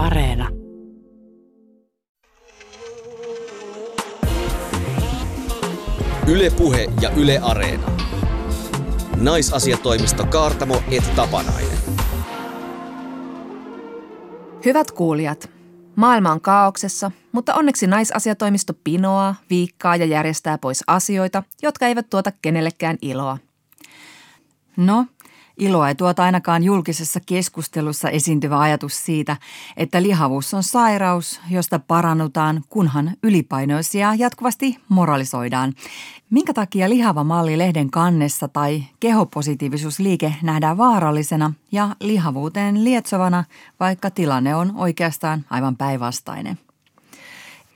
Areena. Ylepuhe ja Yle Areena. Naisasiatoimisto Kaartamo et Tapanainen. Hyvät kuulijat, maailma on kaauksessa, mutta onneksi naisasiatoimisto pinoaa, viikkaa ja järjestää pois asioita, jotka eivät tuota kenellekään iloa. No, Iloa ei tuota ainakaan julkisessa keskustelussa esiintyvä ajatus siitä, että lihavuus on sairaus, josta parannutaan, kunhan ylipainoisia jatkuvasti moralisoidaan. Minkä takia lihava malli lehden kannessa tai kehopositiivisuusliike nähdään vaarallisena ja lihavuuteen lietsovana, vaikka tilanne on oikeastaan aivan päinvastainen?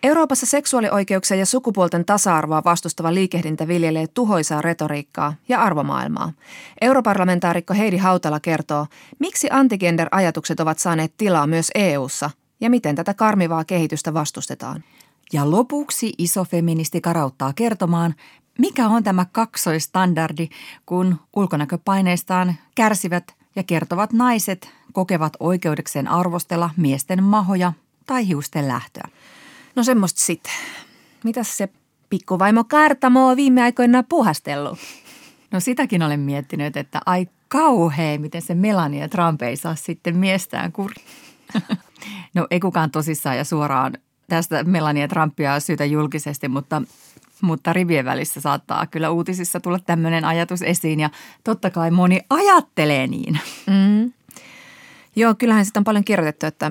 Euroopassa seksuaalioikeuksia ja sukupuolten tasa-arvoa vastustava liikehdintä viljelee tuhoisaa retoriikkaa ja arvomaailmaa. Europarlamentaarikko Heidi Hautala kertoo, miksi antigender-ajatukset ovat saaneet tilaa myös EU:ssa ja miten tätä karmivaa kehitystä vastustetaan. Ja lopuksi iso feministi karauttaa kertomaan, mikä on tämä kaksoistandardi, kun ulkonäköpaineistaan kärsivät ja kertovat naiset kokevat oikeudekseen arvostella miesten mahoja tai hiusten lähtöä. No semmoista sit. Mitäs se pikkuvaimo Kartamo on viime aikoina puhastellut? No sitäkin olen miettinyt, että ai kauhea, miten se Melania Trump ei saa sitten miestään kuri. No ei kukaan tosissaan ja suoraan tästä Melania Trumpia syytä julkisesti, mutta, mutta rivien välissä saattaa kyllä uutisissa tulla tämmöinen ajatus esiin ja totta kai moni ajattelee niin. Mm. Joo, kyllähän sitä on paljon kirjoitettu, että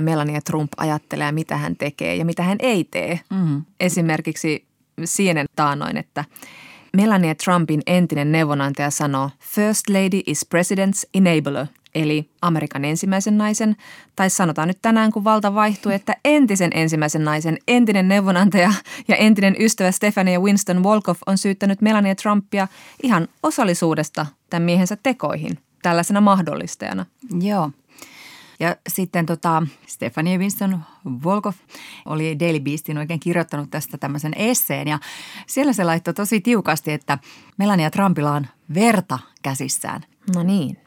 Melania Trump ajattelee ja mitä hän tekee ja mitä hän ei tee. Mm. Esimerkiksi Sienen taanoin, että Melania Trumpin entinen neuvonantaja sanoo First Lady is President's enabler, eli Amerikan ensimmäisen naisen, tai sanotaan nyt tänään kun valta vaihtuu, että entisen ensimmäisen naisen entinen neuvonantaja ja entinen ystävä Stephanie Winston Wolkoff on syyttänyt Melania Trumpia ihan osallisuudesta tämän miehensä tekoihin tällaisena mahdollistajana. Joo. Ja sitten tota, Stephanie Winston Volkov oli Daily Beastin oikein kirjoittanut tästä tämmöisen esseen ja siellä se laittoi tosi tiukasti, että Melania Trumpilla on verta käsissään. No niin.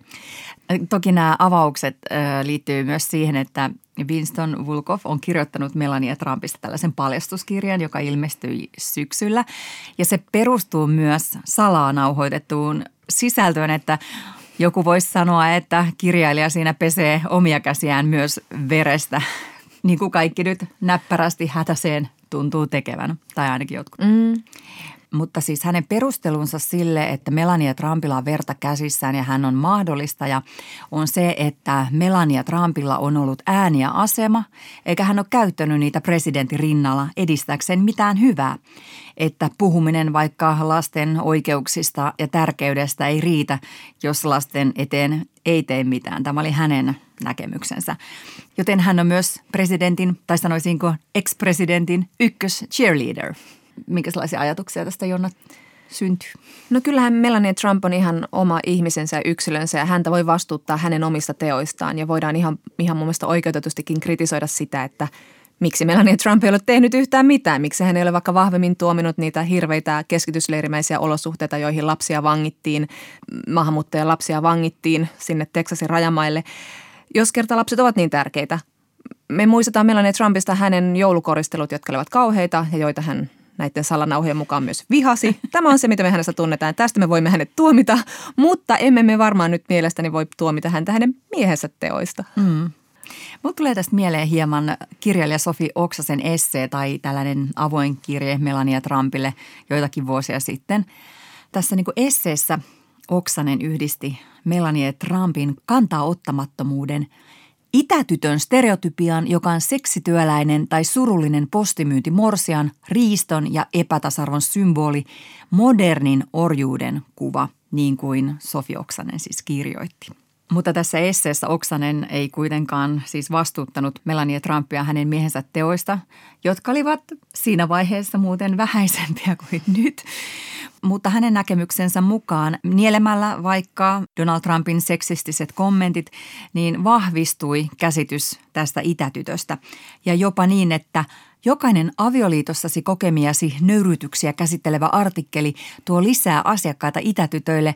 Toki nämä avaukset liittyy myös siihen, että Winston Vulkov on kirjoittanut Melania Trumpista tällaisen paljastuskirjan, joka ilmestyi syksyllä. Ja se perustuu myös salaanauhoitettuun sisältöön, että joku voisi sanoa, että kirjailija siinä pesee omia käsiään myös verestä, niin kuin kaikki nyt näppärästi hätäseen tuntuu tekevän, tai ainakin jotkut. Mm. Mutta siis hänen perustelunsa sille, että Melania Trumpilla on verta käsissään ja hän on mahdollistaja, on se, että Melania Trumpilla on ollut ääni ja asema, eikä hän ole käyttänyt niitä presidentin rinnalla edistääkseen mitään hyvää. Että puhuminen vaikka lasten oikeuksista ja tärkeydestä ei riitä, jos lasten eteen ei tee mitään. Tämä oli hänen näkemyksensä. Joten hän on myös presidentin, tai sanoisinko ex-presidentin ykkös cheerleader – minkälaisia ajatuksia tästä Jonna syntyy? No kyllähän Melania Trump on ihan oma ihmisensä ja yksilönsä ja häntä voi vastuuttaa hänen omista teoistaan ja voidaan ihan, ihan mun mielestä oikeutetustikin kritisoida sitä, että miksi Melania Trump ei ole tehnyt yhtään mitään, miksi hän ei ole vaikka vahvemmin tuominut niitä hirveitä keskitysleirimäisiä olosuhteita, joihin lapsia vangittiin, maahanmuuttajan lapsia vangittiin sinne Teksasin rajamaille. Jos kerta lapset ovat niin tärkeitä, me muistetaan Melania Trumpista hänen joulukoristelut, jotka olivat kauheita ja joita hän näiden salanauhojen mukaan myös vihasi. Tämä on se, mitä me hänestä tunnetaan. Tästä me voimme hänet tuomita, mutta emme me varmaan nyt mielestäni voi tuomita häntä hänen miehensä teoista. Mm. Mulle tulee tästä mieleen hieman kirjailija Sofi Oksasen essee tai tällainen avoin kirje Melania Trumpille joitakin vuosia sitten. Tässä niin esseessä Oksanen yhdisti Melania Trumpin kantaa ottamattomuuden – Itätytön stereotypian, joka on seksityöläinen tai surullinen postimyynti morsian, riiston ja epätasarvon symboli, modernin orjuuden kuva, niin kuin Sofi Oksanen siis kirjoitti. Mutta tässä esseessä Oksanen ei kuitenkaan siis vastuuttanut Melania Trumpia hänen miehensä teoista, jotka olivat siinä vaiheessa muuten vähäisempiä kuin nyt. Mutta hänen näkemyksensä mukaan nielemällä vaikka Donald Trumpin seksistiset kommentit, niin vahvistui käsitys tästä itätytöstä. Ja jopa niin, että jokainen avioliitossasi kokemiasi nöyrytyksiä käsittelevä artikkeli tuo lisää asiakkaita itätytöille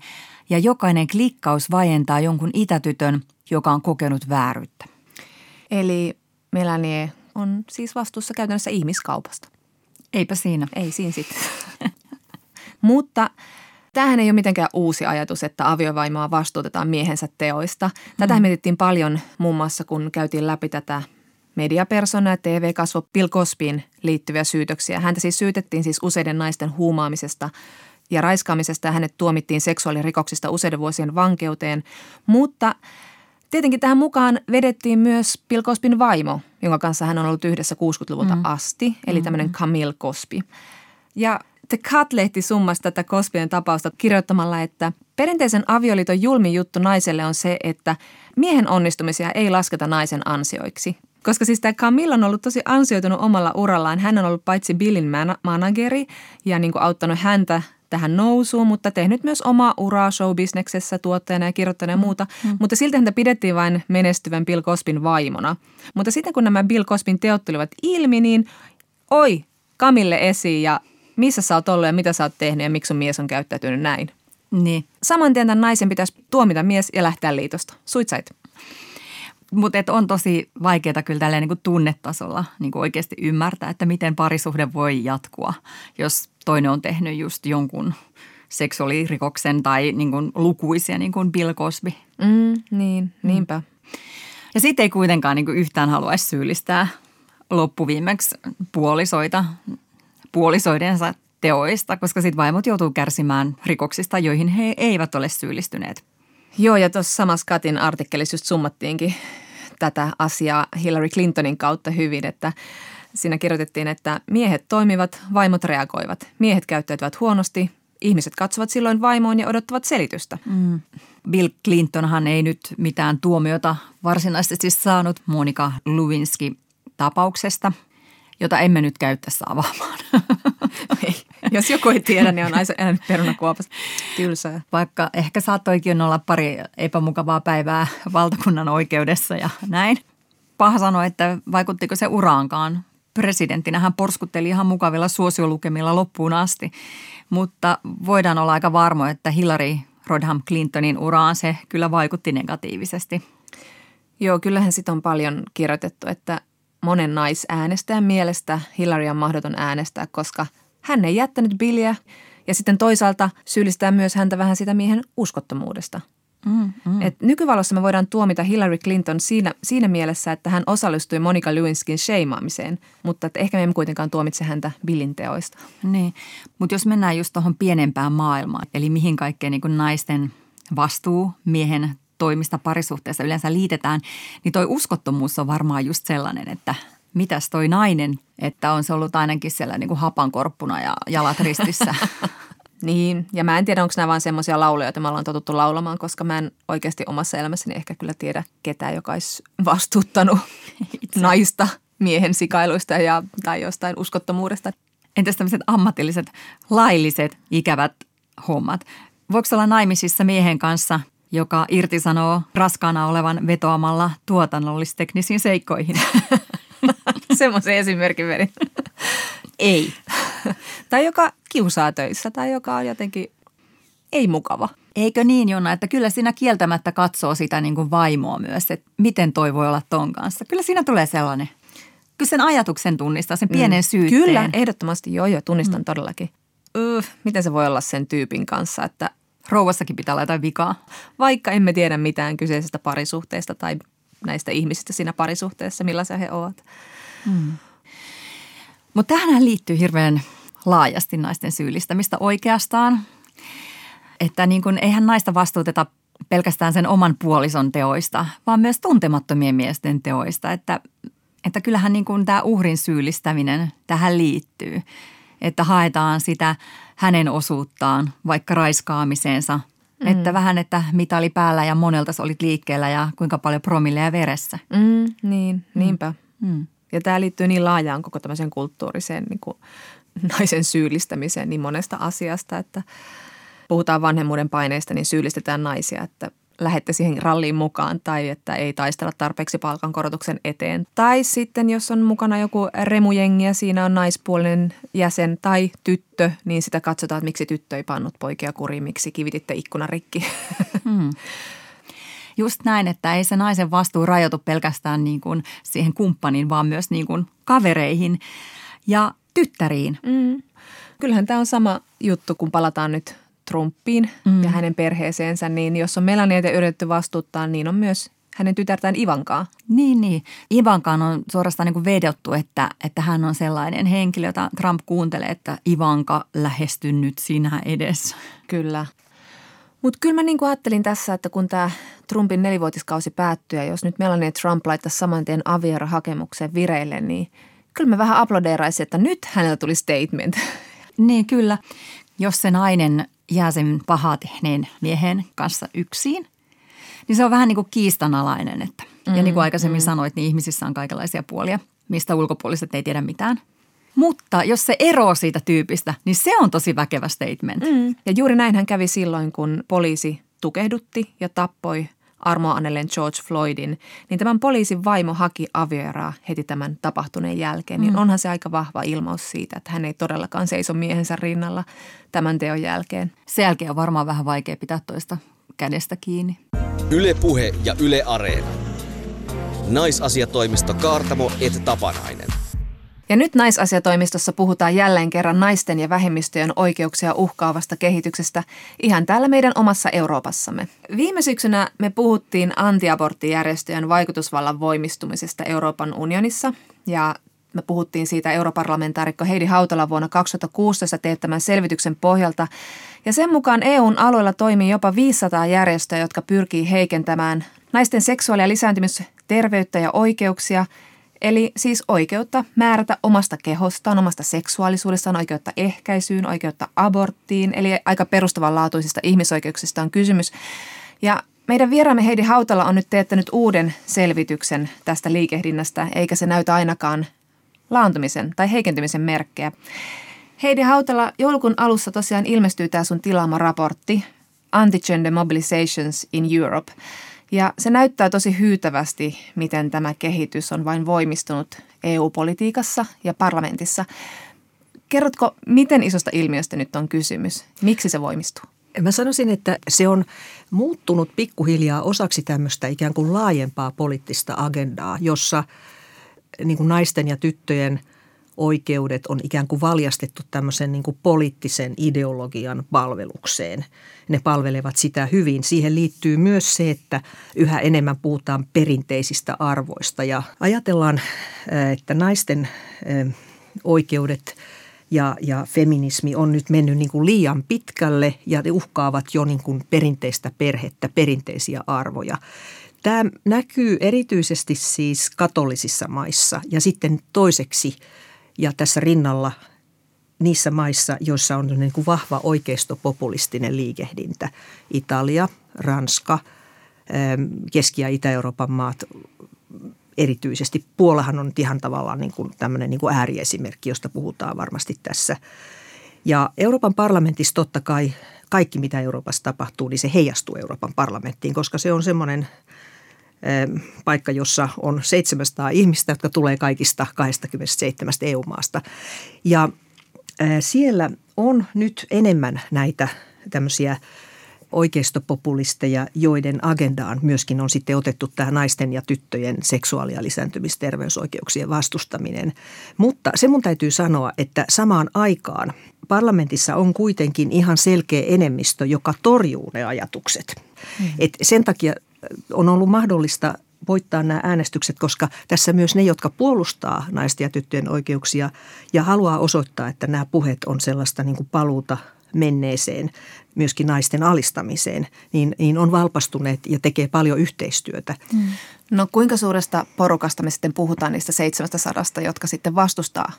ja jokainen klikkaus vajentaa jonkun itätytön, joka on kokenut vääryyttä. Eli Melanie on siis vastuussa käytännössä ihmiskaupasta. Eipä siinä. Ei siinä sitten. Mutta tämähän ei ole mitenkään uusi ajatus, että aviovaimoa vastuutetaan miehensä teoista. Tätä mm. mietittiin paljon muun muassa, kun käytiin läpi tätä mediapersona ja TV-kasvo Bill Cosbyin liittyviä syytöksiä. Häntä siis syytettiin siis useiden naisten huumaamisesta ja raiskaamisesta ja hänet tuomittiin seksuaalirikoksista useiden vuosien vankeuteen. Mutta tietenkin tähän mukaan vedettiin myös Bill Cosbyn vaimo, jonka kanssa hän on ollut yhdessä 60-luvulta mm. asti, eli mm. tämmöinen Camille Cosby. Ja The Cut-lehti summasi tätä Cosbyn tapausta kirjoittamalla, että perinteisen avioliiton julmin juttu naiselle on se, että miehen onnistumisia ei lasketa naisen ansioiksi. Koska siis tämä Camilla on ollut tosi ansioitunut omalla urallaan. Hän on ollut paitsi Billin manageri ja niin kuin auttanut häntä tähän nousuun, mutta tehnyt myös omaa uraa showbisneksessä tuottajana ja kirjoittajana ja mm. muuta. Mm. Mutta silti häntä pidettiin vain menestyvän Bill Cosbyn vaimona. Mutta sitten kun nämä Bill Cosbyn teot tulivat ilmi, niin oi, Kamille esiin ja missä sä oot ollut ja mitä sä oot tehnyt ja miksi sun mies on käyttäytynyt näin. Niin. Saman tien tämän naisen pitäisi tuomita mies ja lähteä liitosta. Suitsait. Mutta on tosi vaikeaa kyllä tälleen niin tunnetasolla niin kuin oikeasti ymmärtää, että miten parisuhde voi jatkua, jos toinen on tehnyt just jonkun seksuaalirikoksen tai niin kuin lukuisia, niin kuin Bill Cosby. Mm, niin, niinpä. Mm. Ja sitten ei kuitenkaan niin kuin yhtään haluaisi syyllistää loppuviimeksi puolisoita, puolisoidensa teoista, koska sitten vaimot joutuu kärsimään rikoksista, joihin he eivät ole syyllistyneet. Joo, ja tuossa samassa Katin artikkelissa just summattiinkin tätä asiaa Hillary Clintonin kautta hyvin, että siinä kirjoitettiin, että miehet toimivat, vaimot reagoivat. Miehet käyttäytyvät huonosti, ihmiset katsovat silloin vaimoon ja odottavat selitystä. Mm. Bill Clintonhan ei nyt mitään tuomiota varsinaisesti saanut Monika Lewinsky tapauksesta, jota emme nyt käy tässä avaamaan. Ei. Jos joku ei tiedä, niin on aina elänyt perunakuopassa. Tylsää. Vaikka ehkä saattoikin olla pari epämukavaa päivää valtakunnan oikeudessa ja näin. Paha sanoa, että vaikuttiko se uraankaan. Presidenttinä hän porskutteli ihan mukavilla suosiolukemilla loppuun asti, mutta voidaan olla aika varmo, että Hillary Rodham Clintonin uraan se kyllä vaikutti negatiivisesti. Joo, kyllähän sitä on paljon kirjoitettu, että monen naisäänestäjän mielestä Hillary on mahdoton äänestää, koska – hän ei jättänyt Billiä ja sitten toisaalta syyllistää myös häntä vähän sitä miehen uskottomuudesta. Mm, mm. Et nykyvalossa me voidaan tuomita Hillary Clinton siinä, siinä mielessä, että hän osallistui Monica Lewinskin sheimaamiseen, mutta että ehkä me emme kuitenkaan tuomitse häntä Billin teoista. Niin, mutta jos mennään just tuohon pienempään maailmaan, eli mihin kaikkeen niin naisten vastuu miehen toimista parisuhteessa yleensä liitetään, niin toi uskottomuus on varmaan just sellainen, että – mitäs toi nainen, että on se ollut ainakin siellä niin kuin hapankorppuna ja jalat ristissä. niin, ja mä en tiedä, onko nämä vain semmoisia lauluja, joita me ollaan totuttu laulamaan, koska mä en oikeasti omassa elämässäni ehkä kyllä tiedä ketään, joka olisi vastuuttanut naista miehen sikailuista ja, tai jostain uskottomuudesta. Entäs tämmöiset ammatilliset, lailliset, ikävät hommat? Voiko olla naimisissa miehen kanssa, joka irtisanoo raskaana olevan vetoamalla tuotannollisteknisiin seikkoihin? Semmoisen esimerkin vedin. Ei. tai joka kiusaa töissä tai joka on jotenkin ei mukava. Eikö niin, Jonna, että kyllä siinä kieltämättä katsoo sitä niin kuin vaimoa myös, että miten toi voi olla ton kanssa. Kyllä siinä tulee sellainen. Kyllä sen ajatuksen tunnistaa, sen pienen mm. syytteen. Kyllä, ehdottomasti joo, joo, tunnistan mm. todellakin. Öh, miten se voi olla sen tyypin kanssa, että rouvassakin pitää olla jotain vikaa. Vaikka emme tiedä mitään kyseisestä parisuhteesta tai näistä ihmisistä siinä parisuhteessa, millaisia he ovat. Hmm. Mutta tähän liittyy hirveän laajasti naisten syyllistämistä oikeastaan. Että niin kun, eihän naista vastuuteta pelkästään sen oman puolison teoista, vaan myös tuntemattomien miesten teoista. Että, että kyllähän niin kun tämä uhrin syyllistäminen tähän liittyy. Että haetaan sitä hänen osuuttaan vaikka raiskaamiseensa – Mm. Että vähän, että mitali päällä ja monelta olit liikkeellä ja kuinka paljon promilleja veressä. Mm, niin, niinpä. Mm. Ja tämä liittyy niin laajaan koko tämmöiseen kulttuuriseen niin kuin naisen syyllistämiseen niin monesta asiasta, että puhutaan vanhemmuuden paineista, niin syyllistetään naisia, että lähette siihen ralliin mukaan tai että ei taistella tarpeeksi palkankorotuksen eteen. Tai sitten jos on mukana joku remujengi ja siinä on naispuolinen jäsen tai tyttö, niin sitä katsotaan, että miksi tyttö ei pannut poikia kuriin, miksi kivititte ikkunan rikki. Hmm. Just näin, että ei se naisen vastuu rajoitu pelkästään niin kuin siihen kumppaniin, vaan myös niin kuin kavereihin ja tyttäriin. Mm. Kyllähän tämä on sama juttu, kun palataan nyt Trumpiin mm. ja hänen perheeseensä, niin jos on Melaniaita yritetty vastuuttaa, niin on myös hänen tytärtään Ivankaa. Niin, niin. Ivankaan on suorastaan niin kuin vedottu, että, että hän on sellainen henkilö, jota Trump kuuntelee, että Ivanka lähesty nyt sinä edessä. Kyllä. Mutta kyllä mä niin kuin ajattelin tässä, että kun tämä Trumpin nelivuotiskausi päättyy ja jos nyt Melania Trump laittaisi saman tien aviera-hakemuksen vireille, niin kyllä mä vähän aplodeeraisin, että nyt hänellä tuli statement. Niin kyllä. Jos se nainen jää sen pahaa tehneen miehen kanssa yksin, niin se on vähän niin kuin kiistanalainen. Että. Mm, ja niin kuin aikaisemmin mm. sanoit, niin ihmisissä on kaikenlaisia puolia, mistä ulkopuoliset ei tiedä mitään. Mutta jos se eroaa siitä tyypistä, niin se on tosi väkevä statement. Mm. Ja juuri näin hän kävi silloin, kun poliisi tukehdutti ja tappoi armoa annelleen George Floydin, niin tämän poliisin vaimo haki avioeraa heti tämän tapahtuneen jälkeen. Niin mm. Niin onhan se aika vahva ilmaus siitä, että hän ei todellakaan seiso miehensä rinnalla tämän teon jälkeen. Sen jälkeen on varmaan vähän vaikea pitää toista kädestä kiinni. Yle Puhe ja Yle Areena. Naisasiatoimisto Kaartamo et Tapanainen. Ja nyt naisasiatoimistossa puhutaan jälleen kerran naisten ja vähemmistöjen oikeuksia uhkaavasta kehityksestä ihan täällä meidän omassa Euroopassamme. Viime syksynä me puhuttiin antiaborttijärjestöjen vaikutusvallan voimistumisesta Euroopan unionissa ja me puhuttiin siitä europarlamentaarikko Heidi Hautala vuonna 2016 teettämän selvityksen pohjalta. Ja sen mukaan EUn alueella toimii jopa 500 järjestöä, jotka pyrkii heikentämään naisten seksuaali- ja lisääntymisterveyttä ja oikeuksia – Eli siis oikeutta määrätä omasta kehostaan, omasta seksuaalisuudestaan, oikeutta ehkäisyyn, oikeutta aborttiin, eli aika perustavanlaatuisista ihmisoikeuksista on kysymys. Ja meidän vieraamme Heidi Hautala on nyt teettänyt uuden selvityksen tästä liikehdinnästä, eikä se näytä ainakaan laantumisen tai heikentymisen merkkejä. Heidi Hautala, joulukuun alussa tosiaan ilmestyy tämä sun tilaama raportti Anti-Gender Mobilizations in Europe – ja se näyttää tosi hyytävästi, miten tämä kehitys on vain voimistunut EU-politiikassa ja parlamentissa. Kerrotko, miten isosta ilmiöstä nyt on kysymys? Miksi se voimistuu? Mä sanoisin, että se on muuttunut pikkuhiljaa osaksi tämmöistä ikään kuin laajempaa poliittista agendaa, jossa niin kuin naisten ja tyttöjen – oikeudet on ikään kuin valjastettu tämmöisen niin kuin poliittisen ideologian palvelukseen. Ne palvelevat sitä hyvin. Siihen liittyy myös se, että yhä enemmän puhutaan perinteisistä arvoista ja ajatellaan, että naisten oikeudet ja, ja feminismi on nyt mennyt niin kuin liian pitkälle ja ne uhkaavat jo niin kuin perinteistä perhettä, perinteisiä arvoja. Tämä näkyy erityisesti siis katolisissa maissa ja sitten toiseksi – ja tässä rinnalla niissä maissa, joissa on niin kuin vahva oikeistopopulistinen liikehdintä, Italia, Ranska, ähm, Keski- ja Itä-Euroopan maat erityisesti. Puolahan on ihan tavallaan niin kuin tämmöinen niin kuin ääriesimerkki, josta puhutaan varmasti tässä. Ja Euroopan parlamentissa totta kai kaikki, mitä Euroopassa tapahtuu, niin se heijastuu Euroopan parlamenttiin, koska se on semmoinen – paikka, jossa on 700 ihmistä, jotka tulee kaikista 27 EU-maasta. Ja siellä on nyt enemmän näitä tämmöisiä oikeistopopulisteja, joiden agendaan myöskin on sitten otettu tämä naisten ja tyttöjen seksuaali- ja lisääntymisterveysoikeuksien vastustaminen. Mutta se mun täytyy sanoa, että samaan aikaan parlamentissa on kuitenkin ihan selkeä enemmistö, joka torjuu ne ajatukset. Mm. Et sen takia on ollut mahdollista voittaa nämä äänestykset, koska tässä myös ne, jotka puolustaa naisten ja tyttöjen oikeuksia ja haluaa osoittaa, että nämä puheet on sellaista niin kuin paluuta menneeseen, myöskin naisten alistamiseen, niin, niin on valpastuneet ja tekee paljon yhteistyötä. Mm. No kuinka suuresta porukasta me sitten puhutaan niistä 700, jotka sitten vastustaa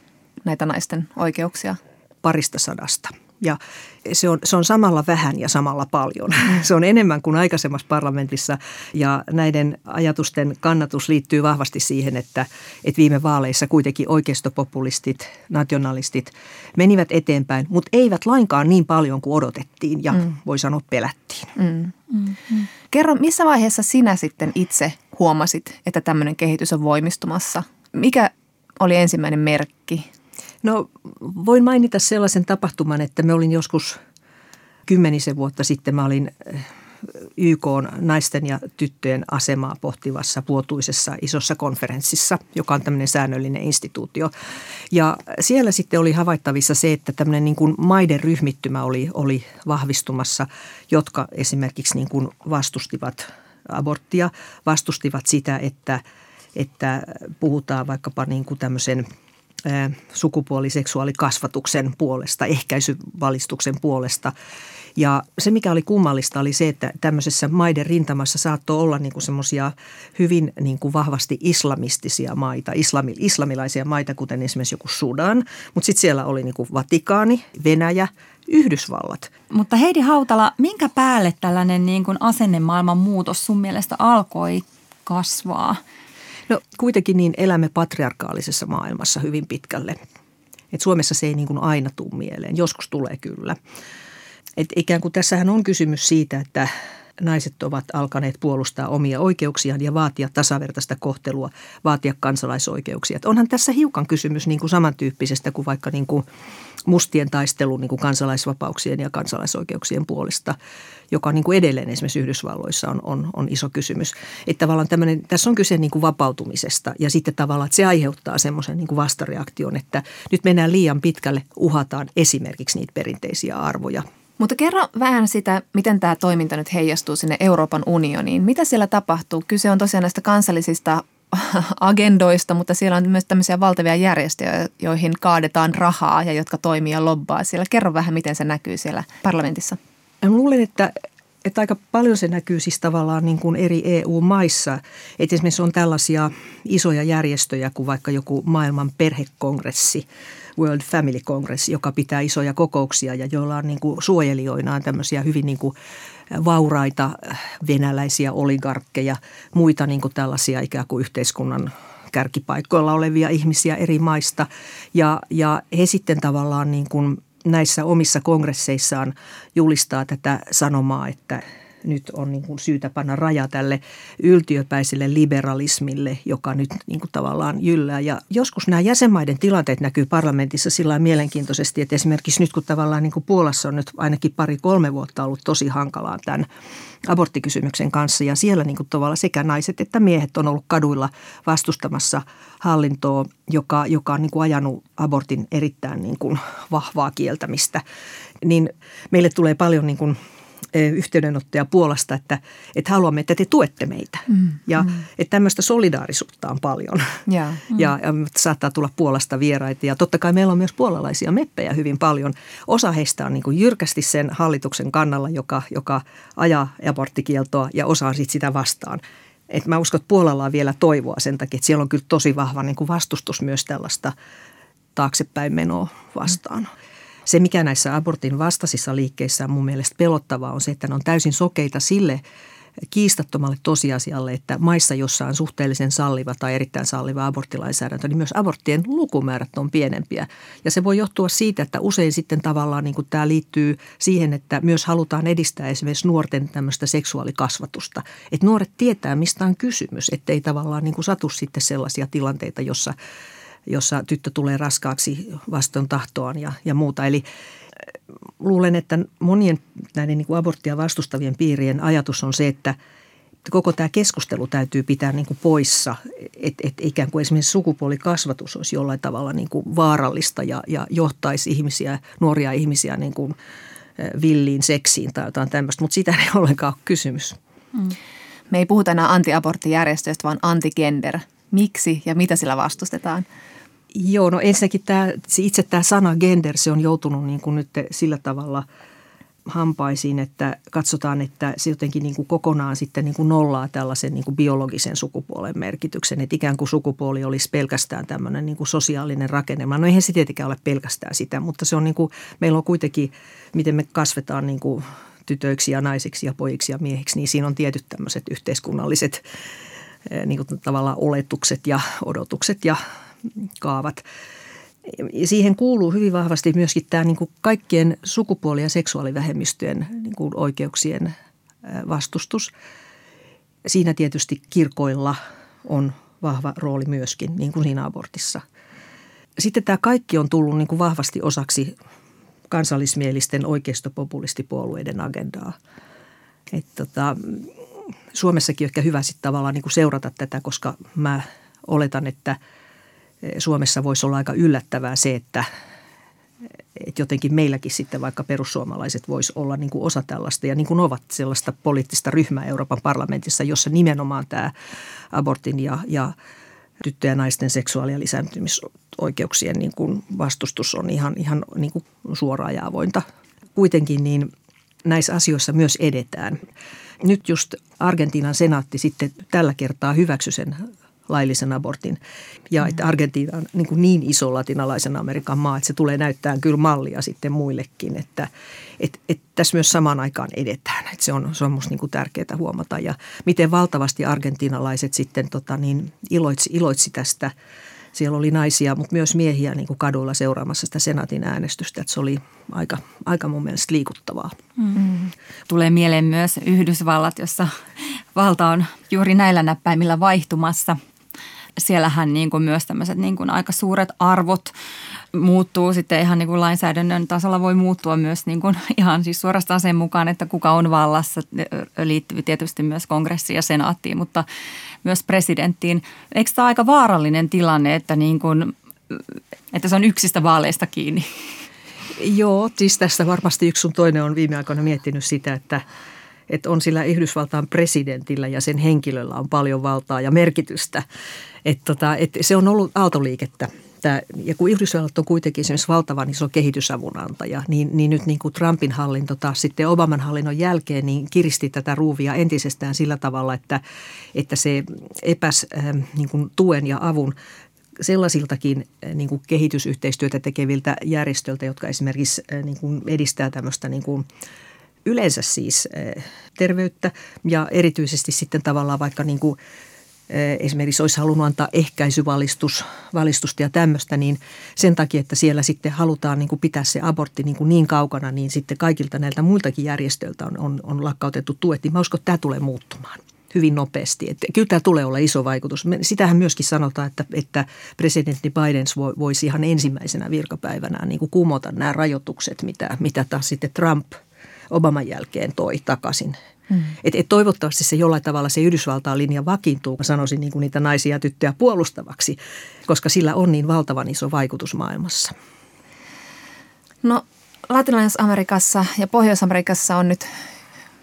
näitä naisten oikeuksia? Parista sadasta. Ja se on, se on samalla vähän ja samalla paljon. Se on enemmän kuin aikaisemmassa parlamentissa ja näiden ajatusten kannatus liittyy vahvasti siihen, että, että viime vaaleissa kuitenkin oikeistopopulistit, nationalistit menivät eteenpäin, mutta eivät lainkaan niin paljon kuin odotettiin ja mm. voi sanoa pelättiin. Mm. Mm. Kerro, missä vaiheessa sinä sitten itse huomasit, että tämmöinen kehitys on voimistumassa? Mikä oli ensimmäinen merkki No voin mainita sellaisen tapahtuman, että me olin joskus kymmenisen vuotta sitten, mä olin eh, YK naisten ja tyttöjen asemaa pohtivassa vuotuisessa isossa konferenssissa, joka on tämmöinen säännöllinen instituutio. Ja siellä sitten oli havaittavissa se, että tämmöinen niin kuin maiden ryhmittymä oli, oli vahvistumassa, jotka esimerkiksi niin kuin vastustivat aborttia, vastustivat sitä, että, että puhutaan vaikkapa niin kuin tämmöisen sukupuoliseksuaalikasvatuksen puolesta, ehkäisyvalistuksen puolesta. Ja se, mikä oli kummallista, oli se, että tämmöisessä maiden rintamassa saattoi olla niin kuin semmoisia hyvin niin kuin vahvasti islamistisia maita, islami, islamilaisia maita, kuten esimerkiksi joku Sudan. Mutta sitten siellä oli niin kuin Vatikaani, Venäjä, Yhdysvallat. Mutta Heidi Hautala, minkä päälle tällainen niin kuin asennemaailman muutos sun mielestä alkoi kasvaa? No kuitenkin niin elämme patriarkaalisessa maailmassa hyvin pitkälle. Et Suomessa se ei niin kuin aina tule mieleen, joskus tulee kyllä. Et ikään kuin tässähän on kysymys siitä, että naiset ovat alkaneet puolustaa omia oikeuksiaan ja vaatia tasavertaista kohtelua, vaatia kansalaisoikeuksia. Et onhan tässä hiukan kysymys niin kuin samantyyppisestä kuin vaikka niin kuin mustien taistelu niin kuin kansalaisvapauksien ja kansalaisoikeuksien puolesta, joka niin kuin edelleen esimerkiksi Yhdysvalloissa on, on, on iso kysymys. Että tavallaan tässä on kyse niin kuin vapautumisesta ja sitten tavallaan, että se aiheuttaa semmoisen niin kuin vastareaktion, että nyt mennään liian pitkälle, uhataan esimerkiksi niitä perinteisiä arvoja – mutta kerro vähän sitä, miten tämä toiminta nyt heijastuu sinne Euroopan unioniin. Mitä siellä tapahtuu? Kyse on tosiaan näistä kansallisista agendoista, mutta siellä on myös tämmöisiä valtavia järjestöjä, joihin kaadetaan rahaa ja jotka toimii ja lobbaa siellä. Kerro vähän, miten se näkyy siellä parlamentissa. Mä luulen, että, että aika paljon se näkyy siis tavallaan niin kuin eri EU-maissa. Että esimerkiksi on tällaisia isoja järjestöjä kuin vaikka joku maailman perhekongressi – World Family Congress, joka pitää isoja kokouksia ja joilla on niin kuin suojelijoinaan tämmöisiä hyvin niin kuin vauraita venäläisiä oligarkkeja, muita niin kuin tällaisia ikään kuin yhteiskunnan kärkipaikoilla olevia ihmisiä eri maista. Ja, ja he sitten tavallaan niin kuin näissä omissa kongresseissaan julistaa tätä sanomaa, että nyt on niin kuin syytä panna raja tälle yltiöpäiselle liberalismille, joka nyt niin kuin tavallaan jyllää. Ja joskus nämä jäsenmaiden tilanteet näkyy parlamentissa sillä mielenkiintoisesti, että esimerkiksi nyt kun tavallaan niin kuin Puolassa on nyt ainakin pari-kolme vuotta ollut tosi hankalaa tämän aborttikysymyksen kanssa ja siellä niin kuin tavallaan sekä naiset että miehet on ollut kaduilla vastustamassa hallintoa, joka, joka on niin kuin ajanut abortin erittäin niin kuin vahvaa kieltämistä, niin meille tulee paljon niin kuin yhteydenottoja Puolasta, että, että haluamme, että te tuette meitä. Mm, ja mm. että tämmöistä solidaarisuutta on paljon. Ja, mm. ja, ja saattaa tulla Puolasta vieraita. Ja totta kai meillä on myös puolalaisia meppejä hyvin paljon. Osa heistä on niin kuin jyrkästi sen hallituksen kannalla, joka, joka ajaa aborttikieltoa ja osa on sitten sitä vastaan. Et mä uskon, että Puolalla on vielä toivoa sen takia, että siellä on kyllä tosi vahva niin kuin vastustus myös tällaista taaksepäin menoa vastaan. Mm. Se, mikä näissä abortin vastaisissa liikkeissä on mun mielestä pelottavaa, on se, että ne on täysin sokeita sille kiistattomalle tosiasialle, että maissa, jossa on suhteellisen salliva tai erittäin salliva aborttilainsäädäntö, niin myös aborttien lukumäärät on pienempiä. Ja se voi johtua siitä, että usein sitten tavallaan niin kuin tämä liittyy siihen, että myös halutaan edistää esimerkiksi nuorten tämmöistä seksuaalikasvatusta. Että nuoret tietää, mistä on kysymys, ettei tavallaan niin kuin satu sitten sellaisia tilanteita, jossa jossa tyttö tulee raskaaksi vastoin tahtoaan ja, ja muuta. Eli äh, luulen, että monien näiden niin kuin aborttia vastustavien piirien ajatus on se, että koko tämä keskustelu täytyy pitää niin kuin poissa, että et ikään kuin esimerkiksi sukupuolikasvatus olisi jollain tavalla niin kuin vaarallista ja, ja johtaisi ihmisiä, nuoria ihmisiä niin kuin äh, villiin seksiin tai jotain tämmöistä, mutta sitä ei ollenkaan ole kysymys. Mm. Me ei puhuta enää antiaborttijärjestöistä, vaan antigender. Miksi ja mitä sillä vastustetaan? Joo, no ensinnäkin tämä, itse tämä sana gender, se on joutunut niin kuin nyt sillä tavalla hampaisiin, että katsotaan, että se jotenkin niin kuin kokonaan sitten niin kuin nollaa tällaisen niin kuin biologisen sukupuolen merkityksen. Että ikään kuin sukupuoli olisi pelkästään tämmöinen niin kuin sosiaalinen rakennelma. No eihän se tietenkään ole pelkästään sitä, mutta se on niin kuin, meillä on kuitenkin, miten me kasvetaan niin kuin tytöiksi ja naisiksi ja pojiksi ja miehiksi, niin siinä on tietyt tämmöiset yhteiskunnalliset niin kuin tavallaan oletukset ja odotukset ja kaavat. Siihen kuuluu hyvin vahvasti myöskin tämä niin kuin kaikkien sukupuoli- ja seksuaalivähemmistöjen niin kuin oikeuksien vastustus. Siinä tietysti kirkoilla on vahva rooli myöskin, niin kuin siinä abortissa. Sitten tämä kaikki on tullut niin kuin vahvasti osaksi kansallismielisten oikeistopopulistipuolueiden agendaa. Et tota, Suomessakin on ehkä hyvä sitten tavallaan niin kuin seurata tätä, koska mä oletan, että Suomessa voisi olla aika yllättävää se, että, että jotenkin meilläkin sitten vaikka perussuomalaiset voisi olla niin kuin osa tällaista ja niin kuin ovat sellaista poliittista ryhmää Euroopan parlamentissa, jossa nimenomaan tämä abortin ja, ja tyttöjen ja naisten seksuaali- ja lisääntymisoikeuksien niin kuin vastustus on ihan, ihan niin kuin suoraa ja avointa. Kuitenkin niin näissä asioissa myös edetään. Nyt just Argentiinan senaatti sitten tällä kertaa hyväksy sen laillisen abortin. Ja että Argentiina on niin, niin iso latinalaisen Amerikan maa, että se tulee näyttämään kyllä mallia sitten muillekin, että et, et tässä myös samaan aikaan edetään. Että se on, se on musta niin tärkeää huomata ja miten valtavasti argentiinalaiset sitten tota niin, iloitsi, iloitsi tästä – siellä oli naisia, mutta myös miehiä niin kuin kaduilla seuraamassa sitä senaatin äänestystä. Että se oli aika, aika mun mielestä liikuttavaa. Mm. Tulee mieleen myös Yhdysvallat, jossa valta on juuri näillä näppäimillä vaihtumassa. Siellähän niin kuin myös tämmöiset niin kuin aika suuret arvot muuttuu sitten ihan niin kuin lainsäädännön tasolla voi muuttua myös niin kuin ihan siis suorastaan sen mukaan, että kuka on vallassa. Liittyy tietysti myös kongressiin ja senaattiin, mutta myös presidenttiin. Eikö tämä aika vaarallinen tilanne, että, niin kuin, että se on yksistä vaaleista kiinni? Joo, siis tässä varmasti yksi sun toinen on viime aikoina miettinyt sitä, että, että on sillä Yhdysvaltain presidentillä ja sen henkilöllä on paljon valtaa ja merkitystä. Että tota, että se on ollut aaltoliikettä että, ja kun Yhdysvallat on kuitenkin esimerkiksi valtavan iso kehitysavun antaja, niin, niin nyt niin kuin Trumpin hallinto taas sitten Obaman hallinnon jälkeen niin kiristi tätä ruuvia entisestään sillä tavalla, että, että se epäs äh, niin kuin tuen ja avun sellaisiltakin äh, niin kuin kehitysyhteistyötä tekeviltä järjestöiltä, jotka esimerkiksi äh, niin kuin edistää tämmöistä niin kuin yleensä siis äh, terveyttä ja erityisesti sitten tavallaan vaikka niin kuin Eh, esimerkiksi olisi halunnut antaa ehkäisyvalistusta ja tämmöistä, niin sen takia, että siellä sitten halutaan niin kuin pitää se abortti niin, kuin niin kaukana, niin sitten kaikilta näiltä muiltakin järjestöiltä on, on, on lakkautettu tuet, niin mä uskon, että tämä tulee muuttumaan hyvin nopeasti. Että kyllä tämä tulee olla iso vaikutus. Sitähän myöskin sanotaan, että, että presidentti Biden voisi ihan ensimmäisenä virkapäivänä niin kuin kumota nämä rajoitukset, mitä, mitä taas sitten Trump Obaman jälkeen toi takaisin Mm. Et, et toivottavasti se jollain tavalla se Yhdysvaltain linja vakiintuu, mä sanoisin niin kuin niitä naisia ja tyttöjä puolustavaksi, koska sillä on niin valtavan iso vaikutus maailmassa. No Latinalais-Amerikassa ja Pohjois-Amerikassa on nyt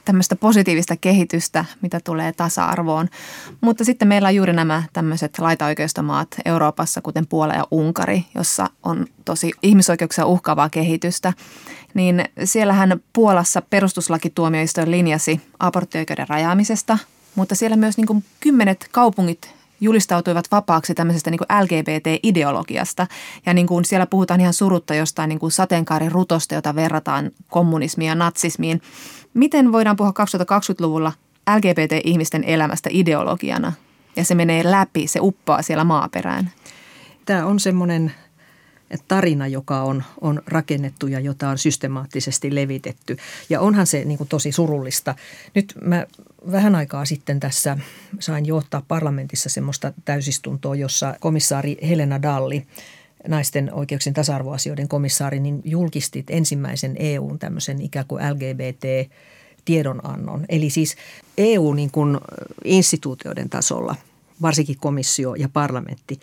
tämmöistä positiivista kehitystä, mitä tulee tasa-arvoon. Mutta sitten meillä on juuri nämä tämmöiset laitaoikeistomaat Euroopassa, kuten Puola ja Unkari, jossa on tosi ihmisoikeuksia uhkaavaa kehitystä. Niin siellähän Puolassa perustuslakituomioistuin linjasi aborttioikeuden rajaamisesta, mutta siellä myös niin kuin kymmenet kaupungit julistautuivat vapaaksi tämmöisestä niin LGBT-ideologiasta. Ja niin kuin siellä puhutaan ihan surutta jostain niin kuin sateenkaarirutosta, jota verrataan kommunismiin ja natsismiin. Miten voidaan puhua 2020-luvulla LGBT-ihmisten elämästä ideologiana? Ja se menee läpi, se uppoaa siellä maaperään. Tämä on semmoinen tarina, joka on, on rakennettu ja jota on systemaattisesti levitetty. Ja onhan se niin kuin tosi surullista. Nyt mä vähän aikaa sitten tässä sain johtaa parlamentissa semmoista täysistuntoa, jossa komissaari Helena Dalli naisten oikeuksien tasa-arvoasioiden komissaari, niin julkistit ensimmäisen EUn tämmöisen ikään kuin LGBT tiedonannon. Eli siis EU niin instituutioiden tasolla, varsinkin komissio ja parlamentti,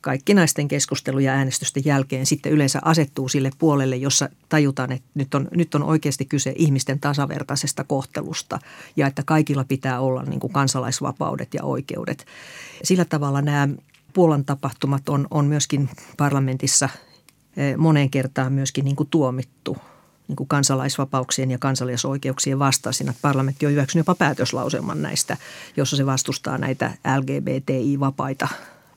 kaikki naisten keskusteluja ja äänestysten jälkeen sitten yleensä asettuu sille puolelle, jossa tajutaan, että nyt on, nyt on oikeasti kyse ihmisten tasavertaisesta kohtelusta ja että kaikilla pitää olla niin kuin kansalaisvapaudet ja oikeudet. Sillä tavalla nämä Puolan tapahtumat on, on myöskin parlamentissa eh, moneen kertaan myöskin niin kuin tuomittu niin kuin kansalaisvapauksien ja kansalaisoikeuksien vastaisina. Parlamentti on hyväksynyt jopa päätöslauselman näistä, jossa se vastustaa näitä LGBTI-vapaita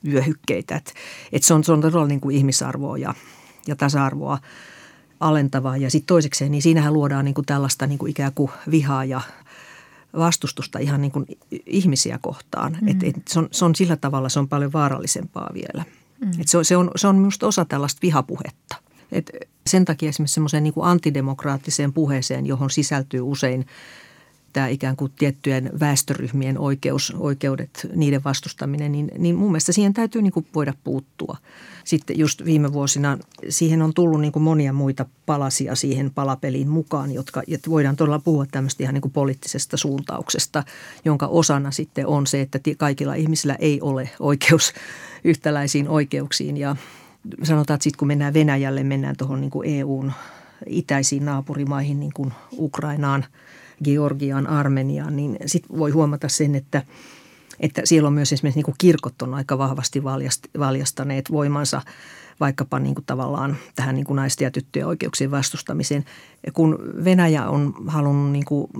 vyöhykkeitä. Et, et se, on, se on todella niin kuin ihmisarvoa ja, ja tasa-arvoa alentavaa. Ja sitten toisekseen, niin siinähän luodaan niin kuin tällaista niin kuin ikään kuin vihaa ja vastustusta ihan niin kuin ihmisiä kohtaan. Mm. Et, et se, on, se on sillä tavalla, se on paljon vaarallisempaa vielä. Mm. Et se, on, se, on, se on minusta osa tällaista vihapuhetta. Et sen takia esimerkiksi semmoiseen niin kuin antidemokraattiseen puheeseen, johon sisältyy usein tämä ikään kuin tiettyjen väestöryhmien oikeus, oikeudet, niiden vastustaminen, niin, niin mun mielestä siihen täytyy niin kuin voida puuttua. Sitten just viime vuosina siihen on tullut niin kuin monia muita palasia siihen palapeliin mukaan, jotka että voidaan todella puhua tämmöistä ihan niin kuin poliittisesta suuntauksesta, jonka osana sitten on se, että kaikilla ihmisillä ei ole oikeus yhtäläisiin oikeuksiin ja sanotaan, että sitten kun mennään Venäjälle, mennään tuohon niin EUn itäisiin naapurimaihin, niin kuin Ukrainaan, Georgiaan, Armeniaan, niin sitten voi huomata sen, että, että siellä on myös esimerkiksi niin kuin kirkot on aika vahvasti valjastaneet voimansa vaikkapa niin kuin tavallaan tähän niin kuin naisten ja tyttöjen oikeuksien vastustamiseen. Kun Venäjä on halunnut niin kuin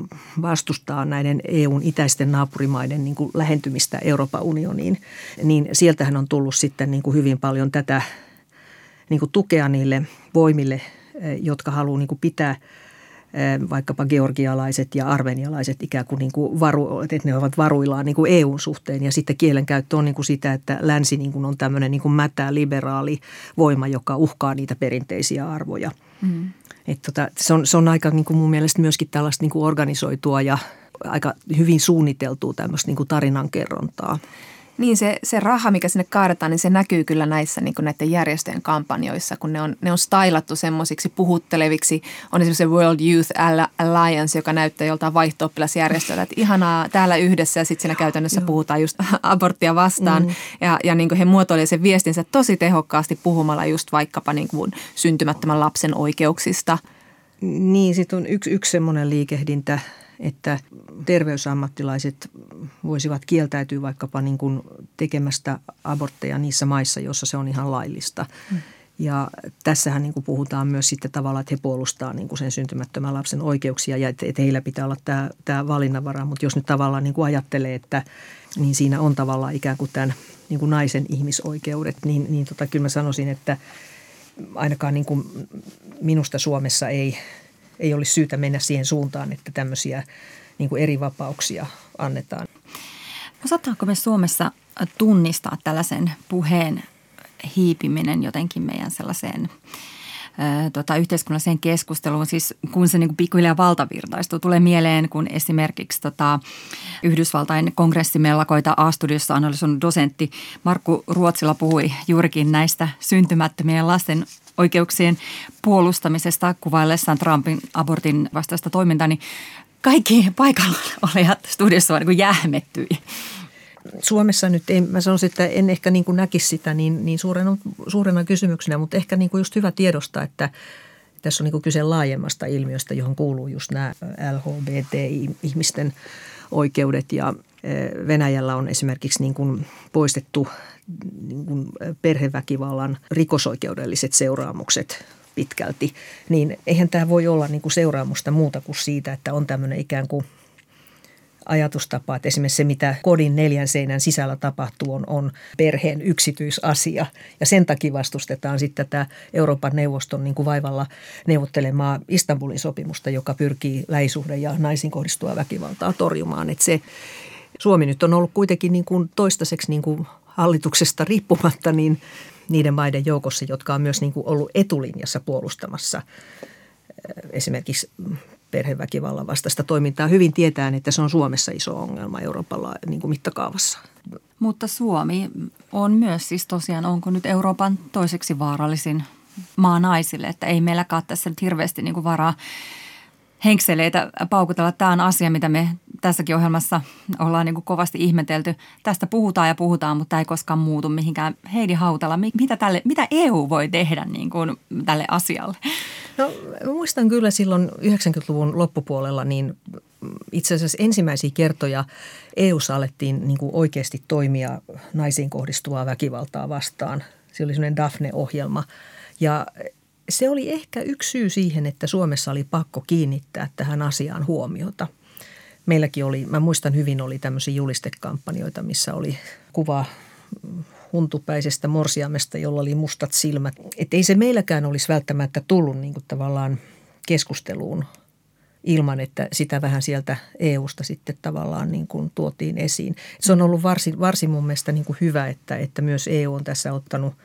vastustaa näiden EUn itäisten naapurimaiden niin kuin lähentymistä Euroopan unioniin, niin sieltähän on tullut sitten niin kuin hyvin paljon tätä niin kuin tukea niille voimille, eh, jotka haluaa niin kuin pitää vaikkapa georgialaiset ja armenialaiset ikään kuin, niin kuin varu, että ne ovat varuillaan niin kuin EUn suhteen. Ja sitten kielenkäyttö on niin kuin sitä, että länsi niin kuin on tämmöinen niin kuin mätää liberaali voima, joka uhkaa niitä perinteisiä arvoja. Mm. Että tota, se, on, se on aika niin kuin mun mielestä myöskin tällaista niin kuin organisoitua ja aika hyvin suunniteltua tämmöistä niin kuin tarinankerrontaa. Niin se, se raha, mikä sinne kaadetaan, niin se näkyy kyllä näissä niin kuin näiden järjestöjen kampanjoissa, kun ne on, ne on stylattu semmoisiksi puhutteleviksi. On esimerkiksi se World Youth Alliance, joka näyttää joltain vaihto että ihanaa täällä yhdessä ja sitten siinä käytännössä Joo. puhutaan just aborttia vastaan. Mm. Ja, ja niin kuin he muotoilivat sen viestinsä tosi tehokkaasti puhumalla just vaikkapa niin kuin syntymättömän lapsen oikeuksista. Niin, sitten on yksi, yksi semmoinen liikehdintä, että terveysammattilaiset voisivat kieltäytyä vaikkapa niin kuin tekemästä abortteja niissä maissa, joissa se on ihan laillista. Mm. Ja tässähän niin kuin puhutaan myös sitten tavallaan, että he puolustaa niin kuin sen syntymättömän lapsen oikeuksia ja että, että heillä pitää olla tämä, tämä valinnanvara. Mutta jos nyt tavallaan niin kuin ajattelee, että niin siinä on tavallaan ikään kuin tämän niin kuin naisen ihmisoikeudet, niin, niin tota, kyllä mä sanoisin, että ainakaan niin kuin minusta Suomessa ei ei olisi syytä mennä siihen suuntaan, että tämmöisiä niin kuin eri vapauksia annetaan. Osataanko me Suomessa tunnistaa tällaisen puheen hiipiminen jotenkin meidän sellaiseen tota, yhteiskunnalliseen keskusteluun, siis kun se niin pikkuhiljaa valtavirtaistuu. Tulee mieleen, kun esimerkiksi tota, Yhdysvaltain kongressimellakoita A-studiossa analysoinut dosentti Markku Ruotsila puhui juurikin näistä syntymättömien lasten oikeuksien puolustamisesta kuvaillessaan Trumpin abortin vastaista toimintaa, niin kaikki paikalla olijat studiossa niin jähmettyi. Suomessa nyt ei, mä sanoisin, että en ehkä niin kuin näkisi sitä niin, niin suurena, suurena kysymyksenä, mutta ehkä niin kuin just hyvä tiedostaa, että tässä on niin kyse laajemmasta ilmiöstä, johon kuuluu just nämä LHBT-ihmisten oikeudet ja e, Venäjällä on esimerkiksi niin kuin poistettu perheväkivallan rikosoikeudelliset seuraamukset pitkälti, niin eihän tämä voi olla niin kuin seuraamusta muuta kuin siitä, että on tämmöinen ikään kuin ajatustapa, että esimerkiksi se, mitä kodin neljän seinän sisällä tapahtuu, on, on perheen yksityisasia. Ja sen takia vastustetaan sitten tätä Euroopan neuvoston niin kuin vaivalla neuvottelemaa Istanbulin sopimusta, joka pyrkii läisuhde ja naisiin kohdistua väkivaltaa torjumaan. Että se, Suomi nyt on ollut kuitenkin niin kuin toistaiseksi niin kuin hallituksesta riippumatta niin niiden maiden joukossa, jotka on myös niin kuin ollut etulinjassa puolustamassa esimerkiksi perheväkivallan vastaista toimintaa hyvin tietään, että se on Suomessa iso ongelma Euroopalla niin kuin mittakaavassa. Mutta Suomi on myös siis tosiaan, onko nyt Euroopan toiseksi vaarallisin maa naisille, että ei meilläkään tässä nyt hirveästi niin kuin varaa henkseleitä paukutella. Tämä on asia, mitä me tässäkin ohjelmassa ollaan niin kuin kovasti ihmetelty. Tästä puhutaan ja puhutaan, mutta tämä ei koskaan muutu mihinkään. Heidi Hautala, mitä, tälle, mitä EU voi tehdä niin kuin tälle asialle? No muistan kyllä silloin 90-luvun loppupuolella niin itse asiassa ensimmäisiä kertoja eu alettiin niin kuin oikeasti toimia naisiin kohdistuvaa väkivaltaa vastaan. Se oli sellainen Daphne-ohjelma ja se oli ehkä yksi syy siihen, että Suomessa oli pakko kiinnittää tähän asiaan huomiota. Meilläkin oli, mä muistan hyvin, oli tämmöisiä julistekampanjoita, missä oli kuva huntupäisestä morsiamesta, jolla oli mustat silmät. Että ei se meilläkään olisi välttämättä tullut niin kuin tavallaan keskusteluun ilman, että sitä vähän sieltä EUsta sitten tavallaan niin kuin tuotiin esiin. Se on ollut varsin, varsin mun mielestä niin kuin hyvä, että, että myös EU on tässä ottanut –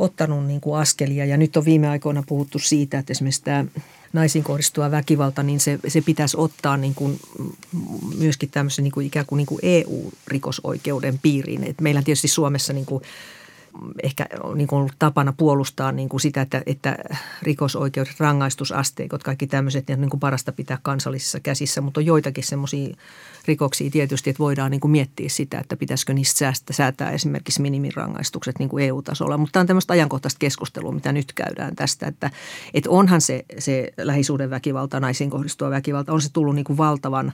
ottanut niin kuin askelia. Ja nyt on viime aikoina puhuttu siitä, että esimerkiksi tämä naisiin kohdistuva väkivalta, niin se, se pitäisi ottaa niin kuin myöskin tämmöisen niin kuin ikään kuin, niin kuin EU-rikosoikeuden piiriin. Et meillä tietysti Suomessa niin kuin ehkä niin kuin ollut tapana puolustaa niin kuin sitä, että, että rikosoikeudet, rangaistusasteikot, kaikki tämmöiset, niin, niin kuin parasta pitää kansallisissa käsissä, mutta on joitakin semmoisia rikoksia tietysti, että voidaan niin kuin miettiä sitä, että pitäisikö niistä säästä, säätää esimerkiksi minimirangaistukset niin kuin EU-tasolla. Mutta tämä on tämmöistä ajankohtaista keskustelua, mitä nyt käydään tästä, että, että onhan se, se lähisuuden väkivalta, naisiin kohdistuva väkivalta, on se tullut niin kuin valtavan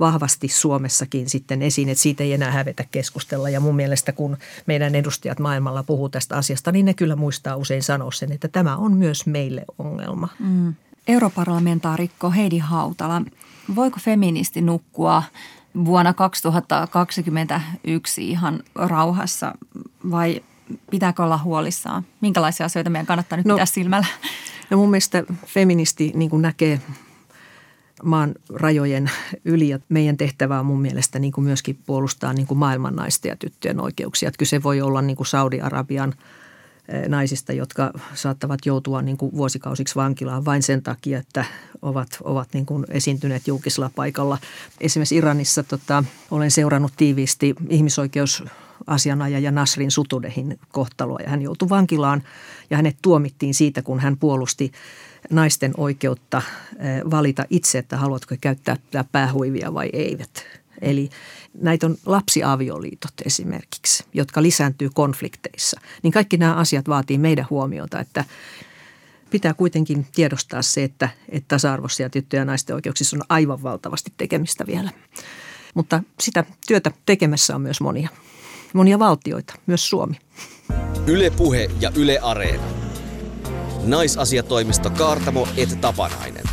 vahvasti Suomessakin sitten esiin, että siitä ei enää hävetä keskustella. Ja mun mielestä kun meidän edustajat maailmalla puhuu tästä asiasta, niin ne kyllä muistaa usein sanoa sen, että tämä on myös meille ongelma. Mm. Europarlamentaarikko Heidi Hautala, voiko feministi nukkua vuonna 2021 ihan rauhassa vai pitääkö olla huolissaan? Minkälaisia asioita meidän kannattaa nyt no, pitää silmällä? No mun mielestä feministi niin näkee maan rajojen yli. Ja meidän tehtävä on mun mielestä niin kuin myöskin puolustaa niin kuin maailman naisten ja tyttöjen oikeuksia. Että kyse voi olla niin kuin Saudi-Arabian naisista, jotka saattavat joutua niin kuin vuosikausiksi vankilaan vain sen takia, että ovat, ovat niin kuin esiintyneet julkisella paikalla. Esimerkiksi Iranissa tota, olen seurannut tiiviisti ihmisoikeus asianajaja Nasrin Sutudehin kohtaloa ja hän joutui vankilaan ja hänet tuomittiin siitä, kun hän puolusti naisten oikeutta eh, valita itse, että haluatko käyttää päähuivia vai eivät. Eli näitä on lapsiavioliitot esimerkiksi, jotka lisääntyy konflikteissa. Niin kaikki nämä asiat vaatii meidän huomiota, että pitää kuitenkin tiedostaa se, että, että tasa-arvossa ja tyttöjen ja naisten oikeuksissa on aivan valtavasti tekemistä vielä. Mutta sitä työtä tekemässä on myös monia, monia valtioita, myös Suomi. Ylepuhe ja Yle Areena. Naisasiatoimisto Kaartamo et Tapanainen.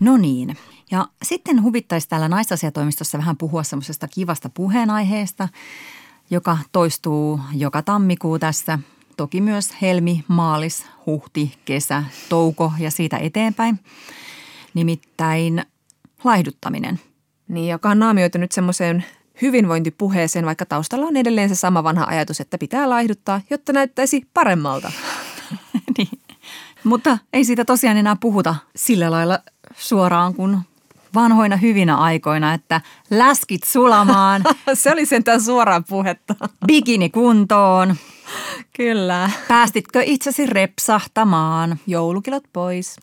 No niin. Ja sitten huvittaisi täällä naisasiatoimistossa vähän puhua semmoisesta kivasta puheenaiheesta, joka toistuu joka tammikuu tässä. Toki myös helmi, maalis, huhti, kesä, touko ja siitä eteenpäin. Nimittäin laihduttaminen. Niin, joka on naamioitu nyt semmoiseen hyvinvointipuheeseen, vaikka taustalla on edelleen se sama vanha ajatus, että pitää laihduttaa, jotta näyttäisi paremmalta. niin. Mutta ei siitä tosiaan enää puhuta sillä lailla suoraan kuin vanhoina hyvinä aikoina, että läskit sulamaan. Se oli sentään suoraan puhetta. Bikini kuntoon. Kyllä. Päästitkö itsesi repsahtamaan? Joulukilot pois.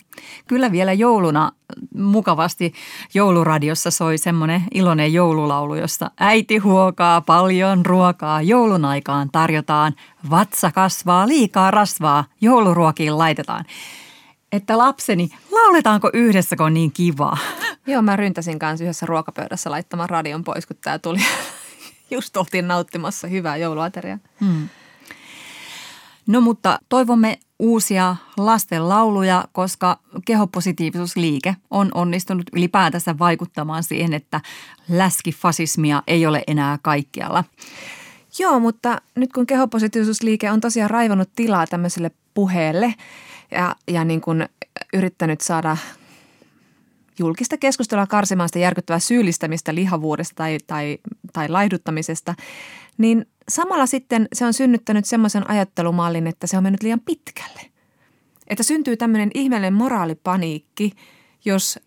Kyllä vielä jouluna mukavasti jouluradiossa soi semmoinen iloinen joululaulu, jossa äiti huokaa paljon ruokaa. Joulun aikaan tarjotaan, vatsa kasvaa, liikaa rasvaa, jouluruokiin laitetaan. Että lapseni, lauletaanko yhdessä, kun on niin kivaa? Joo, mä ryntäsin kanssa yhdessä ruokapöydässä laittamaan radion pois, kun tämä tuli. Just oltiin nauttimassa hyvää jouluateriaa. Hmm. No mutta toivomme uusia lasten lauluja, koska kehopositiivisuusliike on onnistunut ylipäätänsä vaikuttamaan siihen, että läskifasismia ei ole enää kaikkialla. Joo, mutta nyt kun kehopositiivisuusliike on tosiaan raivannut tilaa tämmöiselle puheelle ja, ja niin kuin yrittänyt saada julkista keskustelua karsimaan sitä järkyttävää syyllistämistä lihavuudesta tai, tai, tai laihduttamisesta, niin samalla sitten se on synnyttänyt semmoisen ajattelumallin, että se on mennyt liian pitkälle. Että syntyy tämmöinen ihmeellinen moraalipaniikki, jos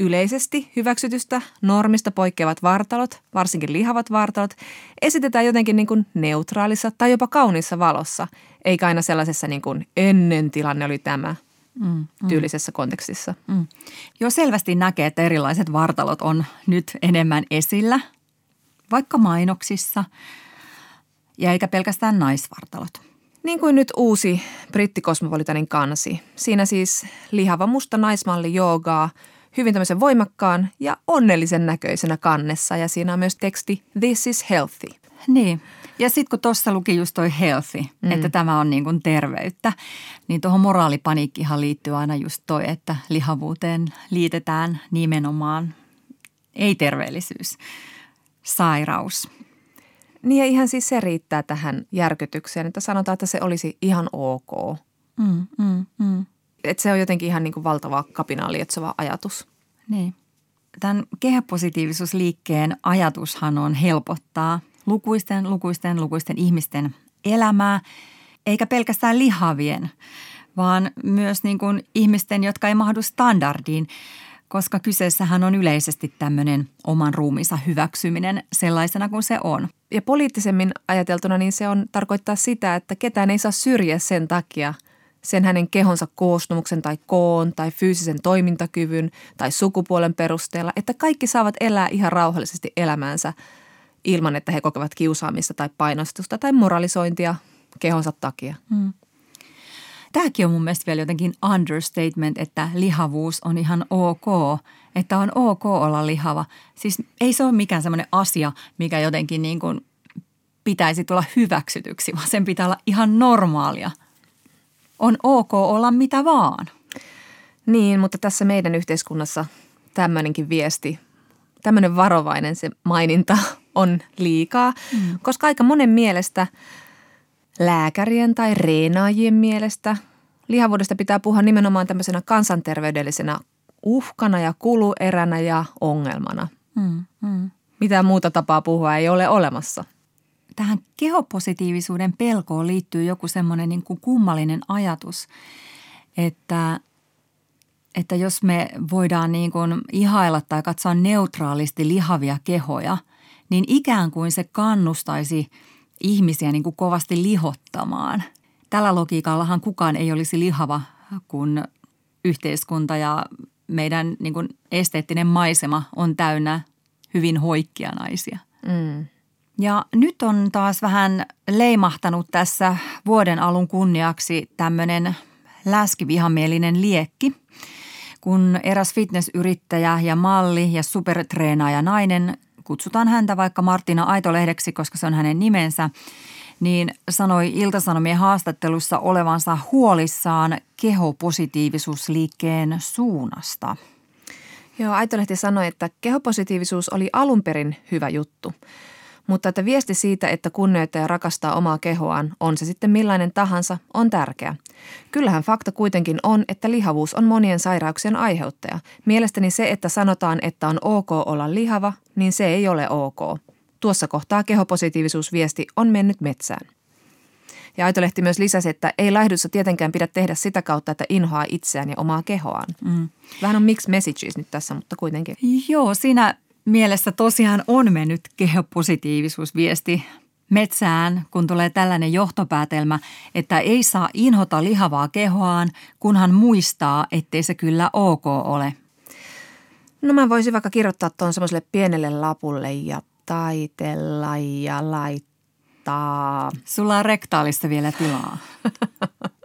yleisesti hyväksytystä normista poikkeavat vartalot, varsinkin lihavat vartalot, esitetään jotenkin niin kuin neutraalissa tai jopa kauniissa valossa, eikä aina sellaisessa niin kuin ennen tilanne oli tämä mm, mm. tyylisessä kontekstissa. Mm. Jo selvästi näkee, että erilaiset vartalot on nyt enemmän esillä, vaikka mainoksissa – ja eikä pelkästään naisvartalot. Niin kuin nyt uusi brittikosmopolitanin kansi. Siinä siis lihava musta naismalli joogaa hyvin tämmöisen voimakkaan ja onnellisen näköisenä kannessa. Ja siinä on myös teksti This is healthy. Niin. Ja sitten kun tuossa luki just toi healthy, mm. että tämä on niin kuin terveyttä, niin tuohon moraalipaniikkihan liittyy aina just toi, että lihavuuteen liitetään nimenomaan ei-terveellisyys, sairaus – niin ja ihan siis se riittää tähän järkytykseen, että sanotaan, että se olisi ihan ok. Mm, mm, mm. Että se on jotenkin ihan niin kuin valtava kapinaan lietsova ajatus. Niin. Tämän kehäpositiivisuusliikkeen ajatushan on helpottaa lukuisten, lukuisten, lukuisten ihmisten elämää. eikä pelkästään lihavien, vaan myös niin kuin ihmisten, jotka ei mahdu standardiin, koska kyseessähän on yleisesti tämmöinen oman ruumiinsa hyväksyminen sellaisena kuin se on. Ja poliittisemmin ajateltuna niin se on tarkoittaa sitä, että ketään ei saa syrjiä sen takia – sen hänen kehonsa koostumuksen tai koon tai fyysisen toimintakyvyn tai sukupuolen perusteella, että kaikki saavat elää ihan rauhallisesti elämäänsä ilman, että he kokevat kiusaamista tai painostusta tai moralisointia kehonsa takia. Hmm. Tämäkin on mun mielestä vielä jotenkin understatement, että lihavuus on ihan ok, että on ok olla lihava. Siis ei se ole mikään semmoinen asia, mikä jotenkin niin kuin pitäisi tulla hyväksytyksi, vaan sen pitää olla ihan normaalia – on ok olla mitä vaan. Niin, mutta tässä meidän yhteiskunnassa tämmöinenkin viesti, tämmöinen varovainen se maininta on liikaa, mm. koska aika monen mielestä lääkärien tai reenaajien mielestä lihavuudesta pitää puhua nimenomaan tämmöisenä kansanterveydellisenä uhkana ja kulueränä ja ongelmana. Mm, mm. Mitään muuta tapaa puhua ei ole olemassa – tähän kehopositiivisuuden pelkoon liittyy joku semmoinen niin kuin kummallinen ajatus, että, että jos me voidaan niin kuin ihailla tai katsoa neutraalisti lihavia kehoja, niin ikään kuin se kannustaisi ihmisiä niin kuin kovasti lihottamaan. Tällä logiikallahan kukaan ei olisi lihava, kun yhteiskunta ja meidän niin kuin esteettinen maisema on täynnä hyvin hoikkia naisia. Mm. Ja nyt on taas vähän leimahtanut tässä vuoden alun kunniaksi tämmöinen läskivihamielinen liekki, kun eräs fitnessyrittäjä ja malli ja supertreenaaja nainen, kutsutaan häntä vaikka Martina Aitolehdeksi, koska se on hänen nimensä, niin sanoi Iltasanomien haastattelussa olevansa huolissaan kehopositiivisuusliikkeen suunnasta. Joo, Aitolehti sanoi, että kehopositiivisuus oli alun perin hyvä juttu – mutta että viesti siitä, että kunnioittaa ja rakastaa omaa kehoaan, on se sitten millainen tahansa, on tärkeä. Kyllähän fakta kuitenkin on, että lihavuus on monien sairauksien aiheuttaja. Mielestäni se, että sanotaan, että on ok olla lihava, niin se ei ole ok. Tuossa kohtaa kehopositiivisuusviesti on mennyt metsään. Ja Aitolehti myös lisäsi, että ei laihdussa tietenkään pidä tehdä sitä kautta, että inhoaa itseään ja omaa kehoaan. Mm. Vähän on mixed messages nyt tässä, mutta kuitenkin. Joo, siinä mielessä tosiaan on mennyt kehopositiivisuusviesti metsään, kun tulee tällainen johtopäätelmä, että ei saa inhota lihavaa kehoaan, kunhan muistaa, ettei se kyllä ok ole. No mä voisin vaikka kirjoittaa tuon semmoiselle pienelle lapulle ja taitella ja laittaa. Sulla on rektaalista vielä tilaa.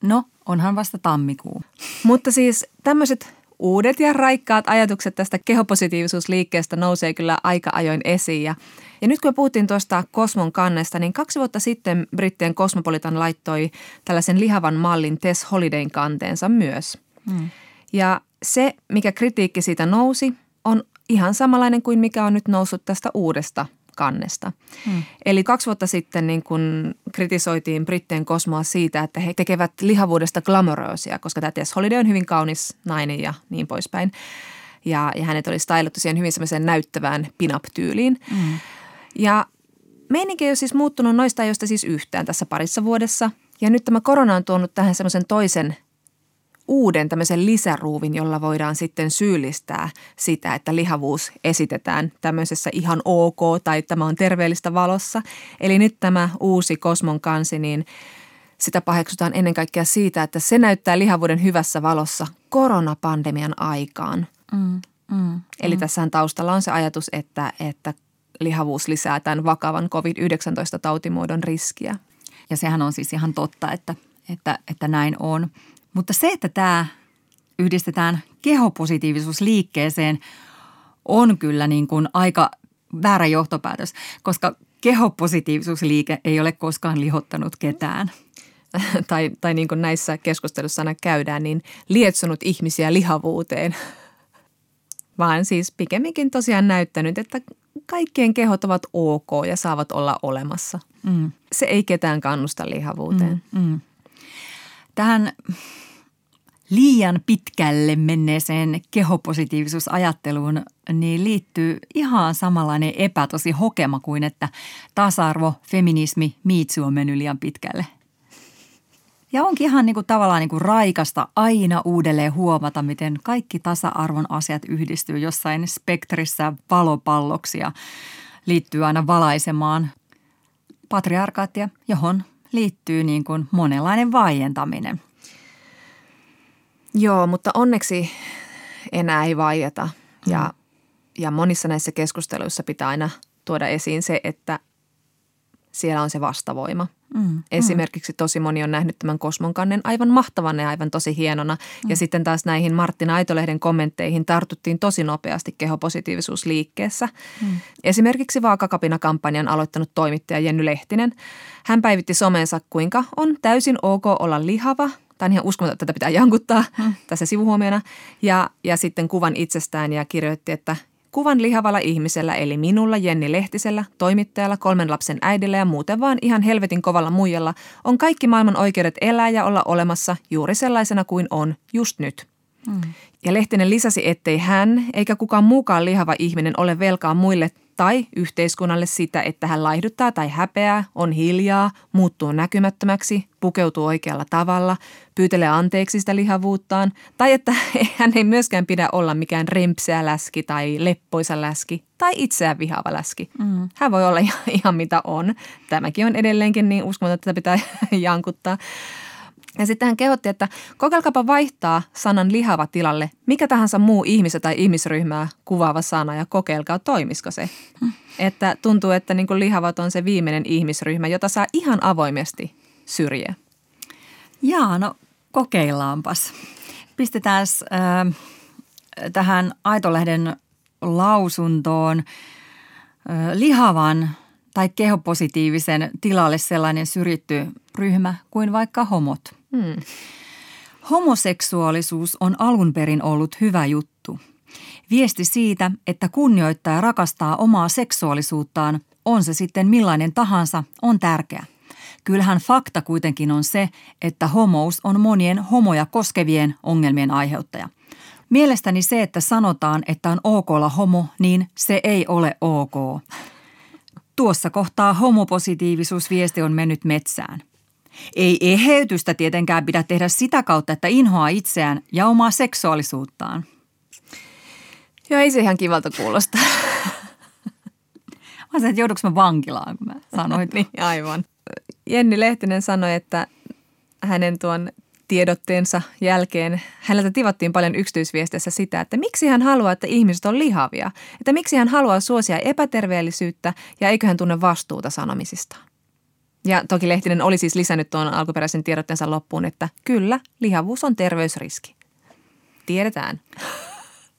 No, onhan vasta tammikuu. Mutta siis tämmöiset uudet ja raikkaat ajatukset tästä kehopositiivisuusliikkeestä nousee kyllä aika ajoin esiin. Ja, ja nyt kun me puhuttiin tuosta Kosmon kannesta, niin kaksi vuotta sitten Brittien Cosmopolitan laittoi tällaisen lihavan mallin Tess Holidayn kanteensa myös. Hmm. Ja se, mikä kritiikki siitä nousi, on ihan samanlainen kuin mikä on nyt noussut tästä uudesta kannesta. Hmm. Eli kaksi vuotta sitten niin kun kritisoitiin Britteen kosmoa siitä, että he tekevät lihavuudesta glamoroosia, koska tämä Tess Holiday on hyvin kaunis nainen ja niin poispäin. Ja, ja hänet oli stylattu siihen hyvin semmoiseen näyttävään pin-up-tyyliin. Hmm. Ja meininki ei ole siis muuttunut noista ajoista siis yhtään tässä parissa vuodessa. Ja nyt tämä korona on tuonut tähän semmoisen toisen uuden tämmöisen lisäruuvin, jolla voidaan sitten syyllistää sitä, että lihavuus esitetään tämmöisessä ihan ok tai tämä on terveellistä valossa. Eli nyt tämä uusi Kosmon kansi, niin sitä paheksutaan ennen kaikkea siitä, että se näyttää lihavuuden hyvässä valossa koronapandemian aikaan. Mm, mm, Eli mm. tässä taustalla on se ajatus, että, että lihavuus lisää tämän vakavan COVID-19-tautimuodon riskiä. Ja sehän on siis ihan totta, että, että, että näin on. Mutta se, että tämä yhdistetään kehopositiivisuusliikkeeseen, on kyllä niin kuin aika väärä johtopäätös, koska kehopositiivisuusliike ei ole koskaan lihottanut ketään. tai, tai niin kuin näissä keskustelussa aina käydään, niin lietsonut ihmisiä lihavuuteen. Vaan siis pikemminkin tosiaan näyttänyt, että kaikkien kehot ovat ok ja saavat olla olemassa. Mm. Se ei ketään kannusta lihavuuteen. Mm, mm. Tähän liian pitkälle menneeseen kehopositiivisuusajatteluun niin liittyy ihan samanlainen epätosi hokema kuin, että tasa-arvo, feminismi, miitsu on mennyt liian pitkälle. Ja onkin ihan niin kuin tavallaan niin kuin raikasta aina uudelleen huomata, miten kaikki tasa-arvon asiat yhdistyy jossain spektrissä valopalloksi ja liittyy aina valaisemaan patriarkaattia, johon liittyy niin kuin monenlainen vaientaminen. Joo, mutta onneksi enää ei vaieta. Ja, mm. ja monissa näissä keskusteluissa pitää aina tuoda esiin se, että siellä on se vastavoima. Mm, Esimerkiksi tosi moni on nähnyt tämän kosmonkannen aivan mahtavan ja aivan tosi hienona. Mm. Ja sitten taas näihin Martin Aitolehden kommentteihin tartuttiin tosi nopeasti kehopositiivisuusliikkeessä. Mm. Esimerkiksi Vaakakapina-kampanjan aloittanut toimittaja Jenny Lehtinen. Hän päivitti somensa, kuinka on täysin ok olla lihava. Tämä on ihan uskomaton, että tätä pitää jankuttaa mm. tässä sivuhuomiona. Ja, ja sitten kuvan itsestään ja kirjoitti, että Kuvan lihavalla ihmisellä eli minulla, Jenni Lehtisellä, toimittajalla, kolmen lapsen äidillä ja muuten vaan ihan helvetin kovalla muijalla on kaikki maailman oikeudet elää ja olla olemassa juuri sellaisena kuin on just nyt. Mm. Ja Lehtinen lisäsi, ettei hän eikä kukaan muukaan lihava ihminen ole velkaa muille tai yhteiskunnalle sitä, että hän laihduttaa tai häpeää, on hiljaa, muuttuu näkymättömäksi, pukeutuu oikealla tavalla, pyytelee anteeksi sitä lihavuuttaan, tai että hän ei myöskään pidä olla mikään rempseä läski tai leppoisa läski tai itseään vihaava läski. Mm. Hän voi olla ihan, ihan mitä on. Tämäkin on edelleenkin niin uskomaton, että pitää jankuttaa. Ja sitten hän kehotti, että kokeilkaapa vaihtaa sanan lihava tilalle mikä tahansa muu ihmistä tai ihmisryhmää kuvaava sana ja kokeilkaa, toimisiko se. Hmm. Että tuntuu, että niin lihavat on se viimeinen ihmisryhmä, jota saa ihan avoimesti syrjiä. Jaa, no kokeillaanpas. Pistetään äh, tähän Aitolehden lausuntoon äh, lihavan tai kehopositiivisen tilalle sellainen syrjitty ryhmä kuin vaikka homot – Hmm. Homoseksuaalisuus on alun perin ollut hyvä juttu. Viesti siitä, että kunnioittaa ja rakastaa omaa seksuaalisuuttaan, on se sitten millainen tahansa, on tärkeä. Kyllähän fakta kuitenkin on se, että homous on monien homoja koskevien ongelmien aiheuttaja. Mielestäni se, että sanotaan, että on ok olla homo, niin se ei ole ok. Tuossa kohtaa homopositiivisuusviesti on mennyt metsään – ei eheytystä tietenkään pidä tehdä sitä kautta, että inhoaa itseään ja omaa seksuaalisuuttaan. Joo, ei se ihan kivalta kuulosta. Mä sanoin, että joudunko mä vankilaan, kun mä sanoin. niin, aivan. Jenni Lehtinen sanoi, että hänen tuon tiedotteensa jälkeen häneltä tivattiin paljon yksityisviesteissä sitä, että miksi hän haluaa, että ihmiset on lihavia. Että miksi hän haluaa suosia epäterveellisyyttä ja eikö hän tunne vastuuta sanomisistaan. Ja toki Lehtinen oli siis lisännyt tuon alkuperäisen tiedotteensa loppuun, että kyllä, lihavuus on terveysriski. Tiedetään.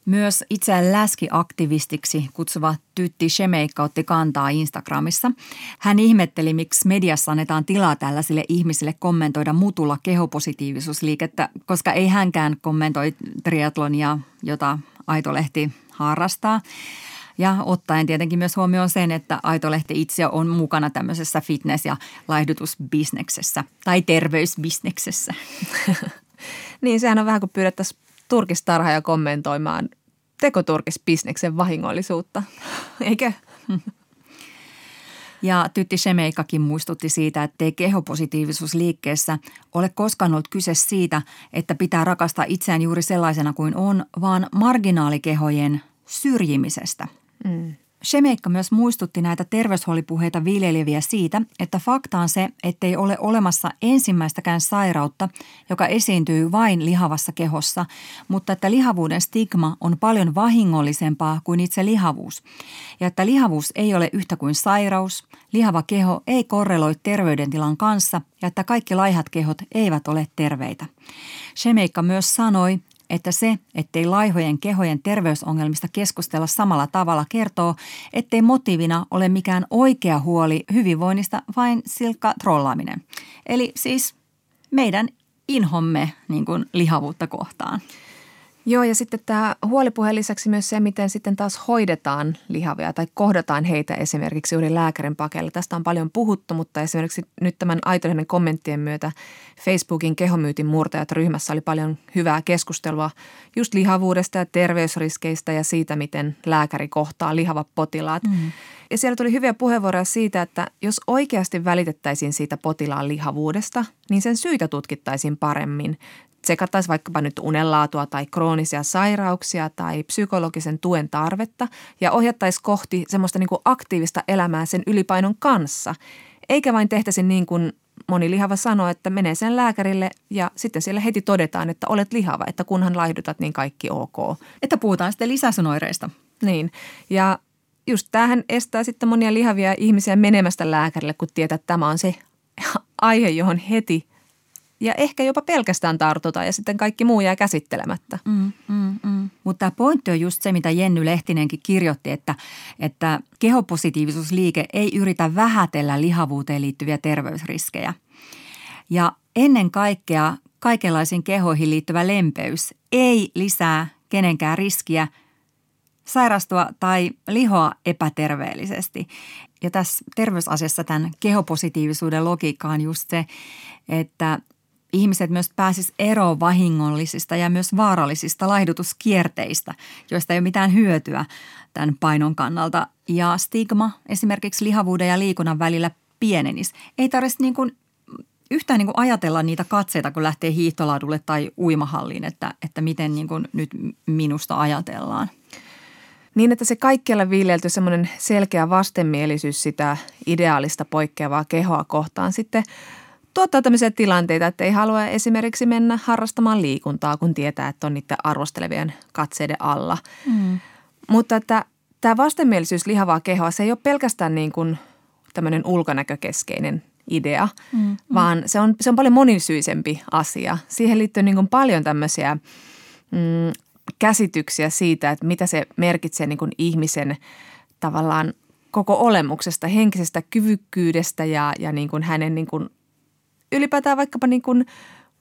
Myös itseään läskiaktivistiksi kutsuva Tytti Shemeikka otti kantaa Instagramissa. Hän ihmetteli, miksi mediassa annetaan tilaa tällaisille ihmisille kommentoida mutulla kehopositiivisuusliikettä, koska ei hänkään kommentoi triatlonia, jota Aito-lehti harrastaa. Ja ottaen tietenkin myös huomioon sen, että Aitolehti itse on mukana tämmöisessä fitness- ja laihdutusbisneksessä tai terveysbisneksessä. niin, sehän on vähän kuin pyydettäisiin turkistarhaaja kommentoimaan tekoturkisbisneksen vahingollisuutta, eikö? Ja Tytti Shemeikakin muistutti siitä, että ei kehopositiivisuusliikkeessä ole koskaan ollut kyse siitä, että pitää rakastaa itseään juuri sellaisena kuin on, vaan marginaalikehojen syrjimisestä – Mm. Shemeikka myös muistutti näitä terveyshuolipuheita viljeleviä siitä, että fakta on se, ettei ole olemassa ensimmäistäkään sairautta, joka esiintyy vain lihavassa kehossa, mutta että lihavuuden stigma on paljon vahingollisempaa kuin itse lihavuus. Ja että lihavuus ei ole yhtä kuin sairaus, lihava keho ei korreloi terveydentilan kanssa ja että kaikki laihat kehot eivät ole terveitä. Shemeikka myös sanoi, että se, ettei laihojen kehojen terveysongelmista keskustella samalla tavalla, kertoo, ettei motiivina ole mikään oikea huoli hyvinvoinnista, vain silkka trollaaminen. Eli siis meidän inhomme niin kuin lihavuutta kohtaan. Joo, ja sitten tämä huolipuheen lisäksi myös se, miten sitten taas hoidetaan lihavia tai kohdataan heitä esimerkiksi juuri lääkärin pakeilla. Tästä on paljon puhuttu, mutta esimerkiksi nyt tämän Aitolehden kommenttien myötä Facebookin kehomyytin murtajat ryhmässä oli paljon hyvää keskustelua just lihavuudesta ja terveysriskeistä ja siitä, miten lääkäri kohtaa lihavat potilaat. Mm. Ja siellä tuli hyviä puheenvuoroja siitä, että jos oikeasti välitettäisiin siitä potilaan lihavuudesta, niin sen syitä tutkittaisiin paremmin tsekattaisiin vaikkapa nyt unenlaatua tai kroonisia sairauksia tai psykologisen tuen tarvetta ja ohjattaisiin kohti semmoista niin kuin aktiivista elämää sen ylipainon kanssa. Eikä vain tehtäisi niin kuin moni lihava sanoo, että menee sen lääkärille ja sitten siellä heti todetaan, että olet lihava, että kunhan laihdutat, niin kaikki ok. Että puhutaan sitten lisäsunoireista. Niin, ja just tämähän estää sitten monia lihavia ihmisiä menemästä lääkärille, kun tietää, että tämä on se aihe, johon heti ja ehkä jopa pelkästään tartuta ja sitten kaikki muu jää käsittelemättä. Mm, mm, mm. Mutta tämä pointti on just se, mitä Jenny Lehtinenkin kirjoitti, että, että kehopositiivisuusliike ei yritä vähätellä lihavuuteen liittyviä terveysriskejä. Ja ennen kaikkea kaikenlaisiin kehoihin liittyvä lempeys ei lisää kenenkään riskiä sairastua tai lihoa epäterveellisesti. Ja tässä terveysasiassa tämän kehopositiivisuuden logiikka on just se, että ihmiset myös pääsis eroon vahingollisista ja myös vaarallisista laihdutuskierteistä, joista ei ole mitään hyötyä tämän painon kannalta. Ja stigma esimerkiksi lihavuuden ja liikunnan välillä pienenisi. Ei tarvitsisi niin kuin yhtään niin kuin ajatella niitä katseita, kun lähtee hiihtolaadulle tai uimahalliin, että, että miten niin kuin nyt minusta ajatellaan. Niin, että se kaikkialla viljelty semmoinen selkeä vastenmielisyys sitä ideaalista poikkeavaa kehoa kohtaan sitten – tuottaa tämmöisiä tilanteita, että ei halua esimerkiksi mennä harrastamaan liikuntaa, kun tietää, että on niiden arvostelevien katseiden alla. Mm. Mutta että tämä vastenmielisyys lihavaa kehoa, se ei ole pelkästään niin kuin tämmöinen ulkonäkökeskeinen idea, mm, mm. vaan se on, se on paljon monisyisempi asia. Siihen liittyy niin kuin paljon tämmöisiä mm, käsityksiä siitä, että mitä se merkitsee niin kuin ihmisen tavallaan koko olemuksesta, henkisestä kyvykkyydestä ja, ja niin kuin hänen niin kuin ylipäätään vaikkapa niin kuin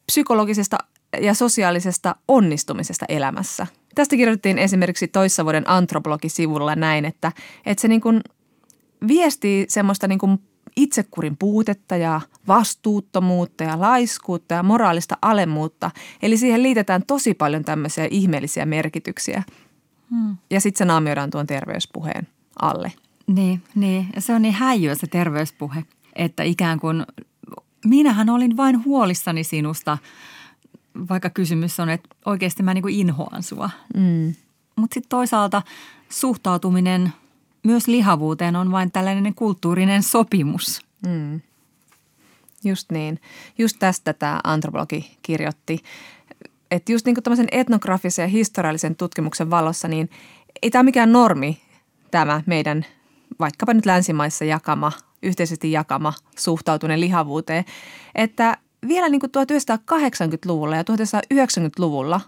psykologisesta ja sosiaalisesta onnistumisesta elämässä. Tästä kirjoitettiin esimerkiksi toissa vuoden antropologisivulla näin, että, että se niin kuin viestii semmoista niin kuin itsekurin puutetta ja vastuuttomuutta ja laiskuutta ja moraalista alemmuutta. Eli siihen liitetään tosi paljon tämmöisiä ihmeellisiä merkityksiä. Hmm. Ja sitten se naamioidaan tuon terveyspuheen alle. Niin, niin. se on niin häijyä se terveyspuhe, että ikään kuin minähän olin vain huolissani sinusta, vaikka kysymys on, että oikeasti mä niin kuin inhoan sua. Mm. Mutta sitten toisaalta suhtautuminen myös lihavuuteen on vain tällainen kulttuurinen sopimus. Mm. Just niin. Just tästä tämä antropologi kirjoitti. Että just niin kuin tämmöisen etnografisen ja historiallisen tutkimuksen valossa, niin ei tämä mikään normi tämä meidän vaikkapa nyt länsimaissa jakama yhteisesti jakama suhtautuminen lihavuuteen, että vielä niin kuin 1980-luvulla ja 1990-luvulla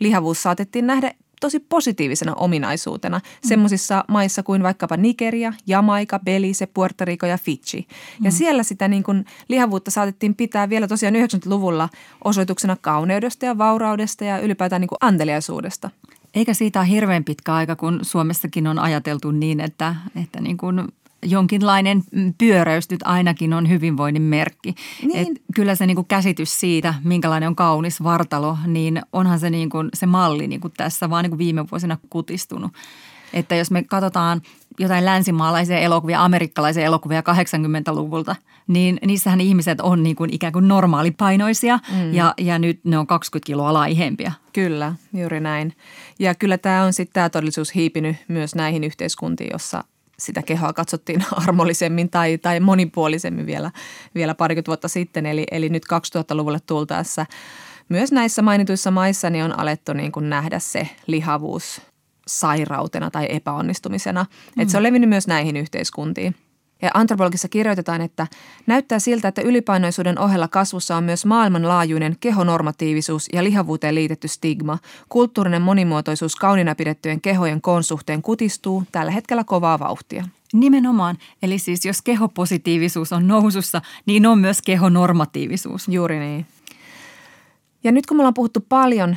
lihavuus saatettiin nähdä tosi positiivisena ominaisuutena mm. semmoisissa maissa kuin vaikkapa Nigeria, Jamaika, Belize, Puerto Rico ja Fiji. Mm. Ja siellä sitä niin kuin lihavuutta saatettiin pitää vielä tosiaan 90-luvulla osoituksena kauneudesta ja vauraudesta ja ylipäätään niin kuin anteliaisuudesta. Eikä siitä ole hirveän pitkä aika, kun Suomessakin on ajateltu niin, että, että niin kuin jonkinlainen pyöräys nyt ainakin on hyvinvoinnin merkki. Niin. Et kyllä se niinku käsitys siitä, minkälainen on kaunis vartalo, niin onhan se niinku se malli niinku tässä vaan niinku viime vuosina kutistunut. Että jos me katsotaan jotain länsimaalaisia elokuvia, amerikkalaisia elokuvia 80-luvulta, niin niissähän ihmiset on niin kuin ikään kuin normaalipainoisia mm. ja, ja nyt ne on 20 kiloa laihempia. Kyllä, juuri näin. Ja kyllä tämä on sitten tämä todellisuus hiipinyt myös näihin yhteiskuntiin, jossa sitä kehoa katsottiin armollisemmin tai, tai monipuolisemmin vielä, vielä parikymmentä vuotta sitten. Eli, eli nyt 2000-luvulle tultaessa myös näissä mainituissa maissa niin on alettu niin kuin nähdä se lihavuus sairautena tai epäonnistumisena. Mm. Että se on levinnyt myös näihin yhteiskuntiin. Ja antropologissa kirjoitetaan, että näyttää siltä, että ylipainoisuuden ohella kasvussa on myös maailmanlaajuinen kehonormatiivisuus ja lihavuuteen liitetty stigma. Kulttuurinen monimuotoisuus kaunina pidettyjen kehojen koon suhteen kutistuu tällä hetkellä kovaa vauhtia. Nimenomaan. Eli siis jos kehopositiivisuus on nousussa, niin on myös kehonormatiivisuus. Juuri niin. Ja nyt kun me ollaan puhuttu paljon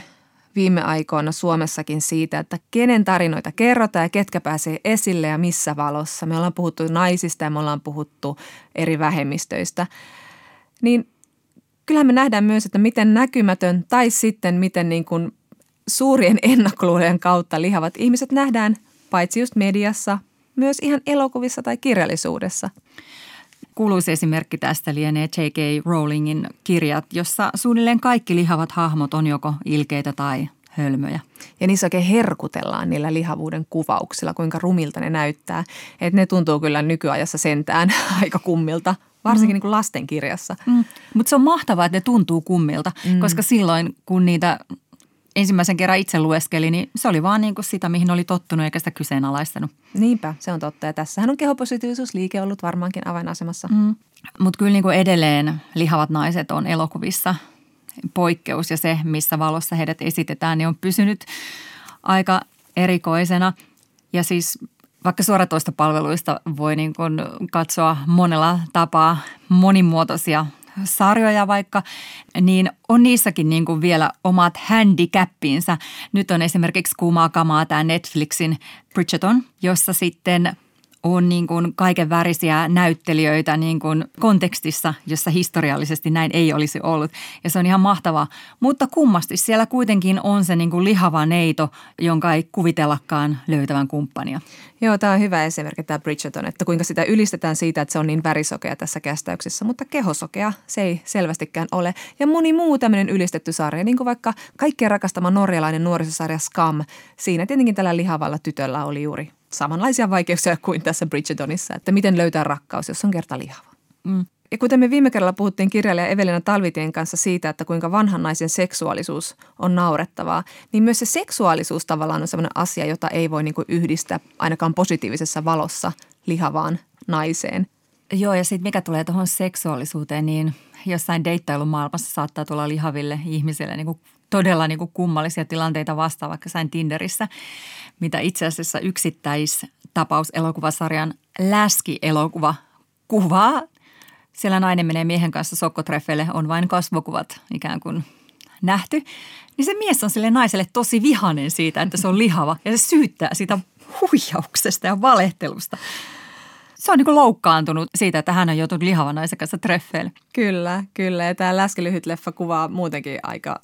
viime aikoina Suomessakin siitä, että kenen tarinoita kerrotaan ja ketkä pääsee esille ja missä valossa. Me ollaan puhuttu naisista ja me ollaan puhuttu eri vähemmistöistä. Niin kyllähän me nähdään myös, että miten näkymätön tai sitten miten niin kuin suurien ennakkoluulojen kautta lihavat ihmiset nähdään paitsi just mediassa, myös ihan elokuvissa tai kirjallisuudessa. Kuuluisi esimerkki tästä lienee J.K. Rowlingin kirjat, jossa suunnilleen kaikki lihavat hahmot on joko ilkeitä tai hölmöjä. Ja niissä oikein herkutellaan niillä lihavuuden kuvauksilla, kuinka rumilta ne näyttää. Että ne tuntuu kyllä nykyajassa sentään aika kummilta, varsinkin mm. niin kuin lastenkirjassa. Mm. Mutta se on mahtavaa, että ne tuntuu kummilta, mm. koska silloin kun niitä ensimmäisen kerran itse lueskeli, niin se oli vaan niin kuin sitä, mihin oli tottunut eikä sitä kyseenalaistanut. Niinpä, se on totta. Ja tässähän on kehopositiivisuusliike ollut varmaankin avainasemassa. Mm. Mutta kyllä niin kuin edelleen lihavat naiset on elokuvissa poikkeus ja se, missä valossa heidät esitetään, niin on pysynyt aika erikoisena. Ja siis vaikka suoratoista palveluista voi niin kuin katsoa monella tapaa monimuotoisia sarjoja vaikka, niin on niissäkin niin kuin vielä omat handicappinsä. Nyt on esimerkiksi kuumaa kamaa tämä Netflixin Bridgerton, jossa sitten on niin kuin kaiken värisiä näyttelijöitä niin kuin kontekstissa, jossa historiallisesti näin ei olisi ollut. Ja se on ihan mahtavaa. Mutta kummasti siellä kuitenkin on se niin kuin lihava neito, jonka ei kuvitellakaan löytävän kumppania. Joo, tämä on hyvä esimerkki tämä Bridgerton, että kuinka sitä ylistetään siitä, että se on niin värisokea tässä kästäyksessä, mutta kehosokea se ei selvästikään ole. Ja moni muu tämmöinen ylistetty sarja, niin kuin vaikka kaikkien rakastama norjalainen nuorisosarja Scam. Siinä tietenkin tällä lihavalla tytöllä oli juuri samanlaisia vaikeuksia kuin tässä Bridgetonissa, että miten löytää rakkaus, jos on kerta lihava. Mm. Ja kuten me viime kerralla puhuttiin kirjailija Evelina Talvitien kanssa siitä, että kuinka vanhan naisen seksuaalisuus on naurettavaa, niin myös se seksuaalisuus tavallaan on sellainen asia, jota ei voi niin kuin yhdistää ainakaan positiivisessa valossa lihavaan naiseen. Joo, ja sitten mikä tulee tuohon seksuaalisuuteen, niin jossain deittailumaailmassa saattaa tulla lihaville ihmisille niin kuin todella niin kuin kummallisia tilanteita vastaan, vaikka sain Tinderissä, mitä itse asiassa yksittäistapauselokuvasarjan Läski-elokuva kuvaa. Siellä nainen menee miehen kanssa sokkotreffeille, on vain kasvokuvat ikään kuin nähty. Niin se mies on sille naiselle tosi vihanen siitä, että se on lihava ja se syyttää sitä huijauksesta ja valehtelusta se on niin loukkaantunut siitä, että hän on joutunut lihavan naisen kanssa treffeille. Kyllä, kyllä. Ja tämä läskilyhyt leffa kuvaa muutenkin aika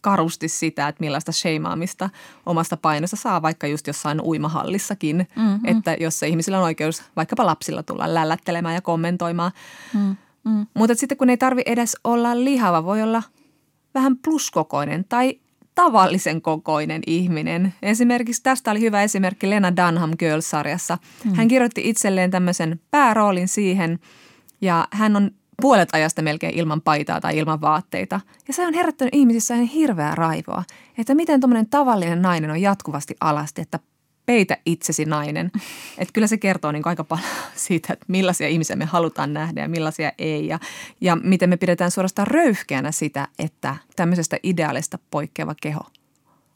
karusti sitä, että millaista sheimaamista omasta painosta saa vaikka just jossain uimahallissakin. Mm-hmm. Että jos se ihmisillä on oikeus vaikkapa lapsilla tulla lällättelemään ja kommentoimaan. Mm-hmm. Mutta sitten kun ei tarvi edes olla lihava, voi olla vähän pluskokoinen tai tavallisen kokoinen ihminen. Esimerkiksi tästä oli hyvä esimerkki Lena Dunham Girls-sarjassa. Mm. Hän kirjoitti itselleen tämmöisen pääroolin siihen ja hän on puolet ajasta melkein ilman paitaa tai ilman vaatteita. Ja se on herättänyt ihmisissä ihan hirveää raivoa, että miten tuommoinen tavallinen nainen on jatkuvasti alasti, että peitä itsesi nainen. Että kyllä se kertoo niin aika paljon siitä, että millaisia ihmisiä me halutaan nähdä ja millaisia ei. Ja, ja miten me pidetään suorastaan röyhkeänä sitä, että tämmöisestä ideaalista poikkeava keho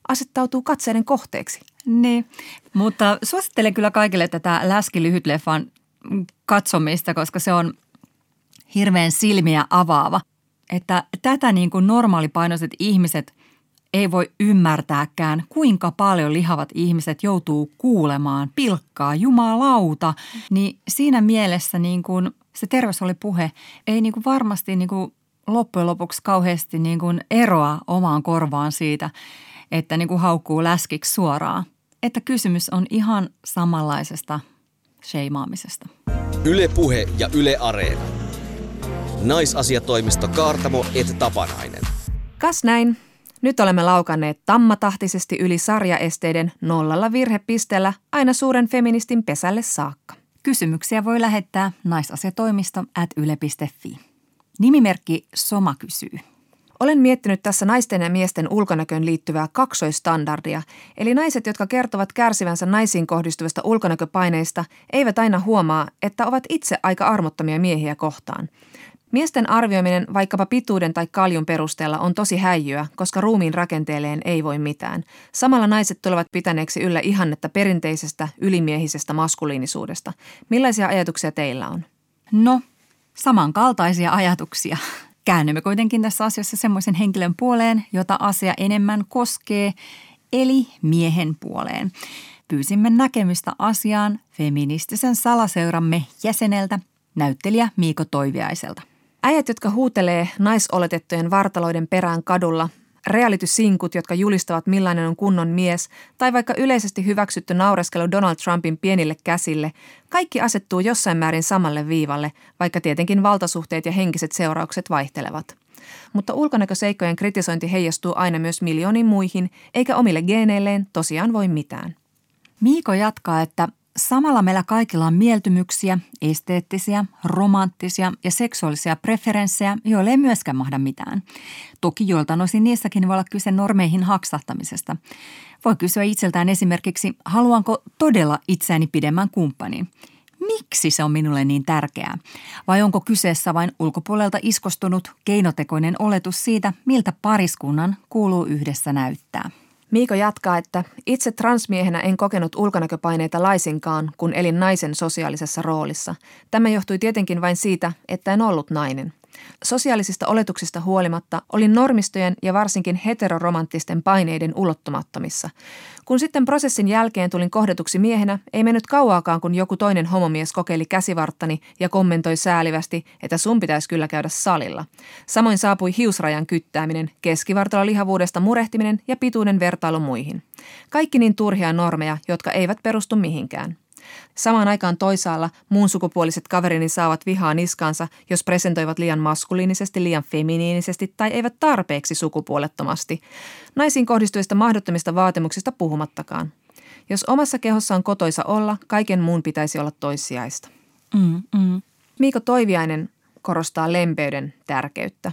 asettautuu katseiden kohteeksi. Niin, mutta suosittelen kyllä kaikille tätä Läski lyhytleffan katsomista, koska se on hirveän silmiä avaava. Että tätä niin kuin normaalipainoiset ihmiset ei voi ymmärtääkään, kuinka paljon lihavat ihmiset joutuu kuulemaan pilkkaa, jumalauta. Niin siinä mielessä niin kuin se terveysolipuhe ei niin kuin varmasti niin kuin loppujen lopuksi kauheasti niin kuin eroa omaan korvaan siitä, että niin kuin haukkuu läskiksi suoraan. Että kysymys on ihan samanlaisesta sheimaamisesta. Ylepuhe ja Yle Areena. Naisasiatoimisto Kaartamo et Tapanainen. Kas näin. Nyt olemme laukanneet tammatahtisesti yli sarjaesteiden nollalla virhepisteellä aina suuren feministin pesälle saakka. Kysymyksiä voi lähettää naisasiatoimisto at yle.fi. Nimimerkki Soma kysyy. Olen miettinyt tässä naisten ja miesten ulkonäköön liittyvää kaksoistandardia, eli naiset, jotka kertovat kärsivänsä naisiin kohdistuvista ulkonäköpaineista, eivät aina huomaa, että ovat itse aika armottomia miehiä kohtaan. Miesten arvioiminen vaikkapa pituuden tai kaljun perusteella on tosi häijyä, koska ruumiin rakenteelleen ei voi mitään. Samalla naiset tulevat pitäneeksi yllä ihannetta perinteisestä ylimiehisestä maskuliinisuudesta. Millaisia ajatuksia teillä on? No, samankaltaisia ajatuksia. Käännymme kuitenkin tässä asiassa semmoisen henkilön puoleen, jota asia enemmän koskee, eli miehen puoleen. Pyysimme näkemystä asiaan feministisen salaseuramme jäseneltä, näyttelijä Miiko Toiviaiselta. Äijät, jotka huutelee naisoletettujen vartaloiden perään kadulla, reality-sinkut, jotka julistavat millainen on kunnon mies, tai vaikka yleisesti hyväksytty naureskelu Donald Trumpin pienille käsille, kaikki asettuu jossain määrin samalle viivalle, vaikka tietenkin valtasuhteet ja henkiset seuraukset vaihtelevat. Mutta ulkonäköseikkojen kritisointi heijastuu aina myös miljooniin muihin, eikä omille geeneilleen tosiaan voi mitään. Miiko jatkaa, että Samalla meillä kaikilla on mieltymyksiä, esteettisiä, romanttisia ja seksuaalisia preferenssejä, joille ei myöskään mahda mitään. Toki joiltain osin niissäkin voi olla kyse normeihin haksahtamisesta. Voi kysyä itseltään esimerkiksi, haluanko todella itseäni pidemmän kumppanin? Miksi se on minulle niin tärkeää? Vai onko kyseessä vain ulkopuolelta iskostunut keinotekoinen oletus siitä, miltä pariskunnan kuuluu yhdessä näyttää? Miiko jatkaa, että itse transmiehenä en kokenut ulkonäköpaineita laisinkaan, kun elin naisen sosiaalisessa roolissa. Tämä johtui tietenkin vain siitä, että en ollut nainen. Sosiaalisista oletuksista huolimatta olin normistojen ja varsinkin heteroromanttisten paineiden ulottumattomissa. Kun sitten prosessin jälkeen tulin kohdetuksi miehenä, ei mennyt kauaakaan, kun joku toinen homomies kokeili käsivarttani ja kommentoi säälivästi, että sun pitäisi kyllä käydä salilla. Samoin saapui hiusrajan kyttääminen, keskivartalo lihavuudesta murehtiminen ja pituuden vertailu muihin. Kaikki niin turhia normeja, jotka eivät perustu mihinkään. Samaan aikaan toisaalla muun sukupuoliset kaverini saavat vihaa niskaansa, jos presentoivat liian maskuliinisesti, liian feminiinisesti tai eivät tarpeeksi sukupuolettomasti. Naisiin kohdistuvista mahdottomista vaatimuksista puhumattakaan. Jos omassa kehossa on kotoisa olla, kaiken muun pitäisi olla toissijaista. Mm, mm. Miiko Toiviainen korostaa lempeyden tärkeyttä.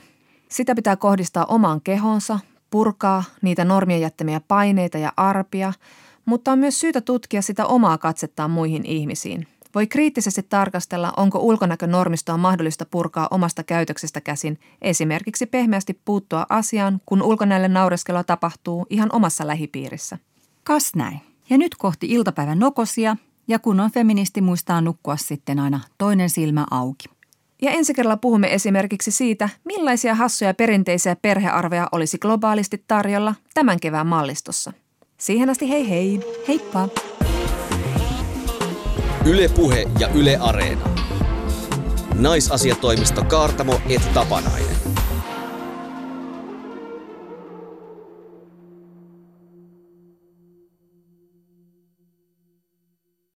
Sitä pitää kohdistaa omaan kehonsa, purkaa niitä normien jättämiä paineita ja arpia – mutta on myös syytä tutkia sitä omaa katsettaan muihin ihmisiin. Voi kriittisesti tarkastella, onko ulkonäkönormistoa mahdollista purkaa omasta käytöksestä käsin, esimerkiksi pehmeästi puuttua asiaan, kun ulkonäölle naureskelua tapahtuu ihan omassa lähipiirissä. Kas näin. Ja nyt kohti iltapäivän nokosia, ja kun on feministi muistaa nukkua sitten aina toinen silmä auki. Ja ensi kerralla puhumme esimerkiksi siitä, millaisia hassuja perinteisiä perhearveja olisi globaalisti tarjolla tämän kevään mallistossa. Siihen asti hei hei. Heippa. Yle Puhe ja Yle Areena. Naisasiatoimisto Kaartamo et Tapanainen.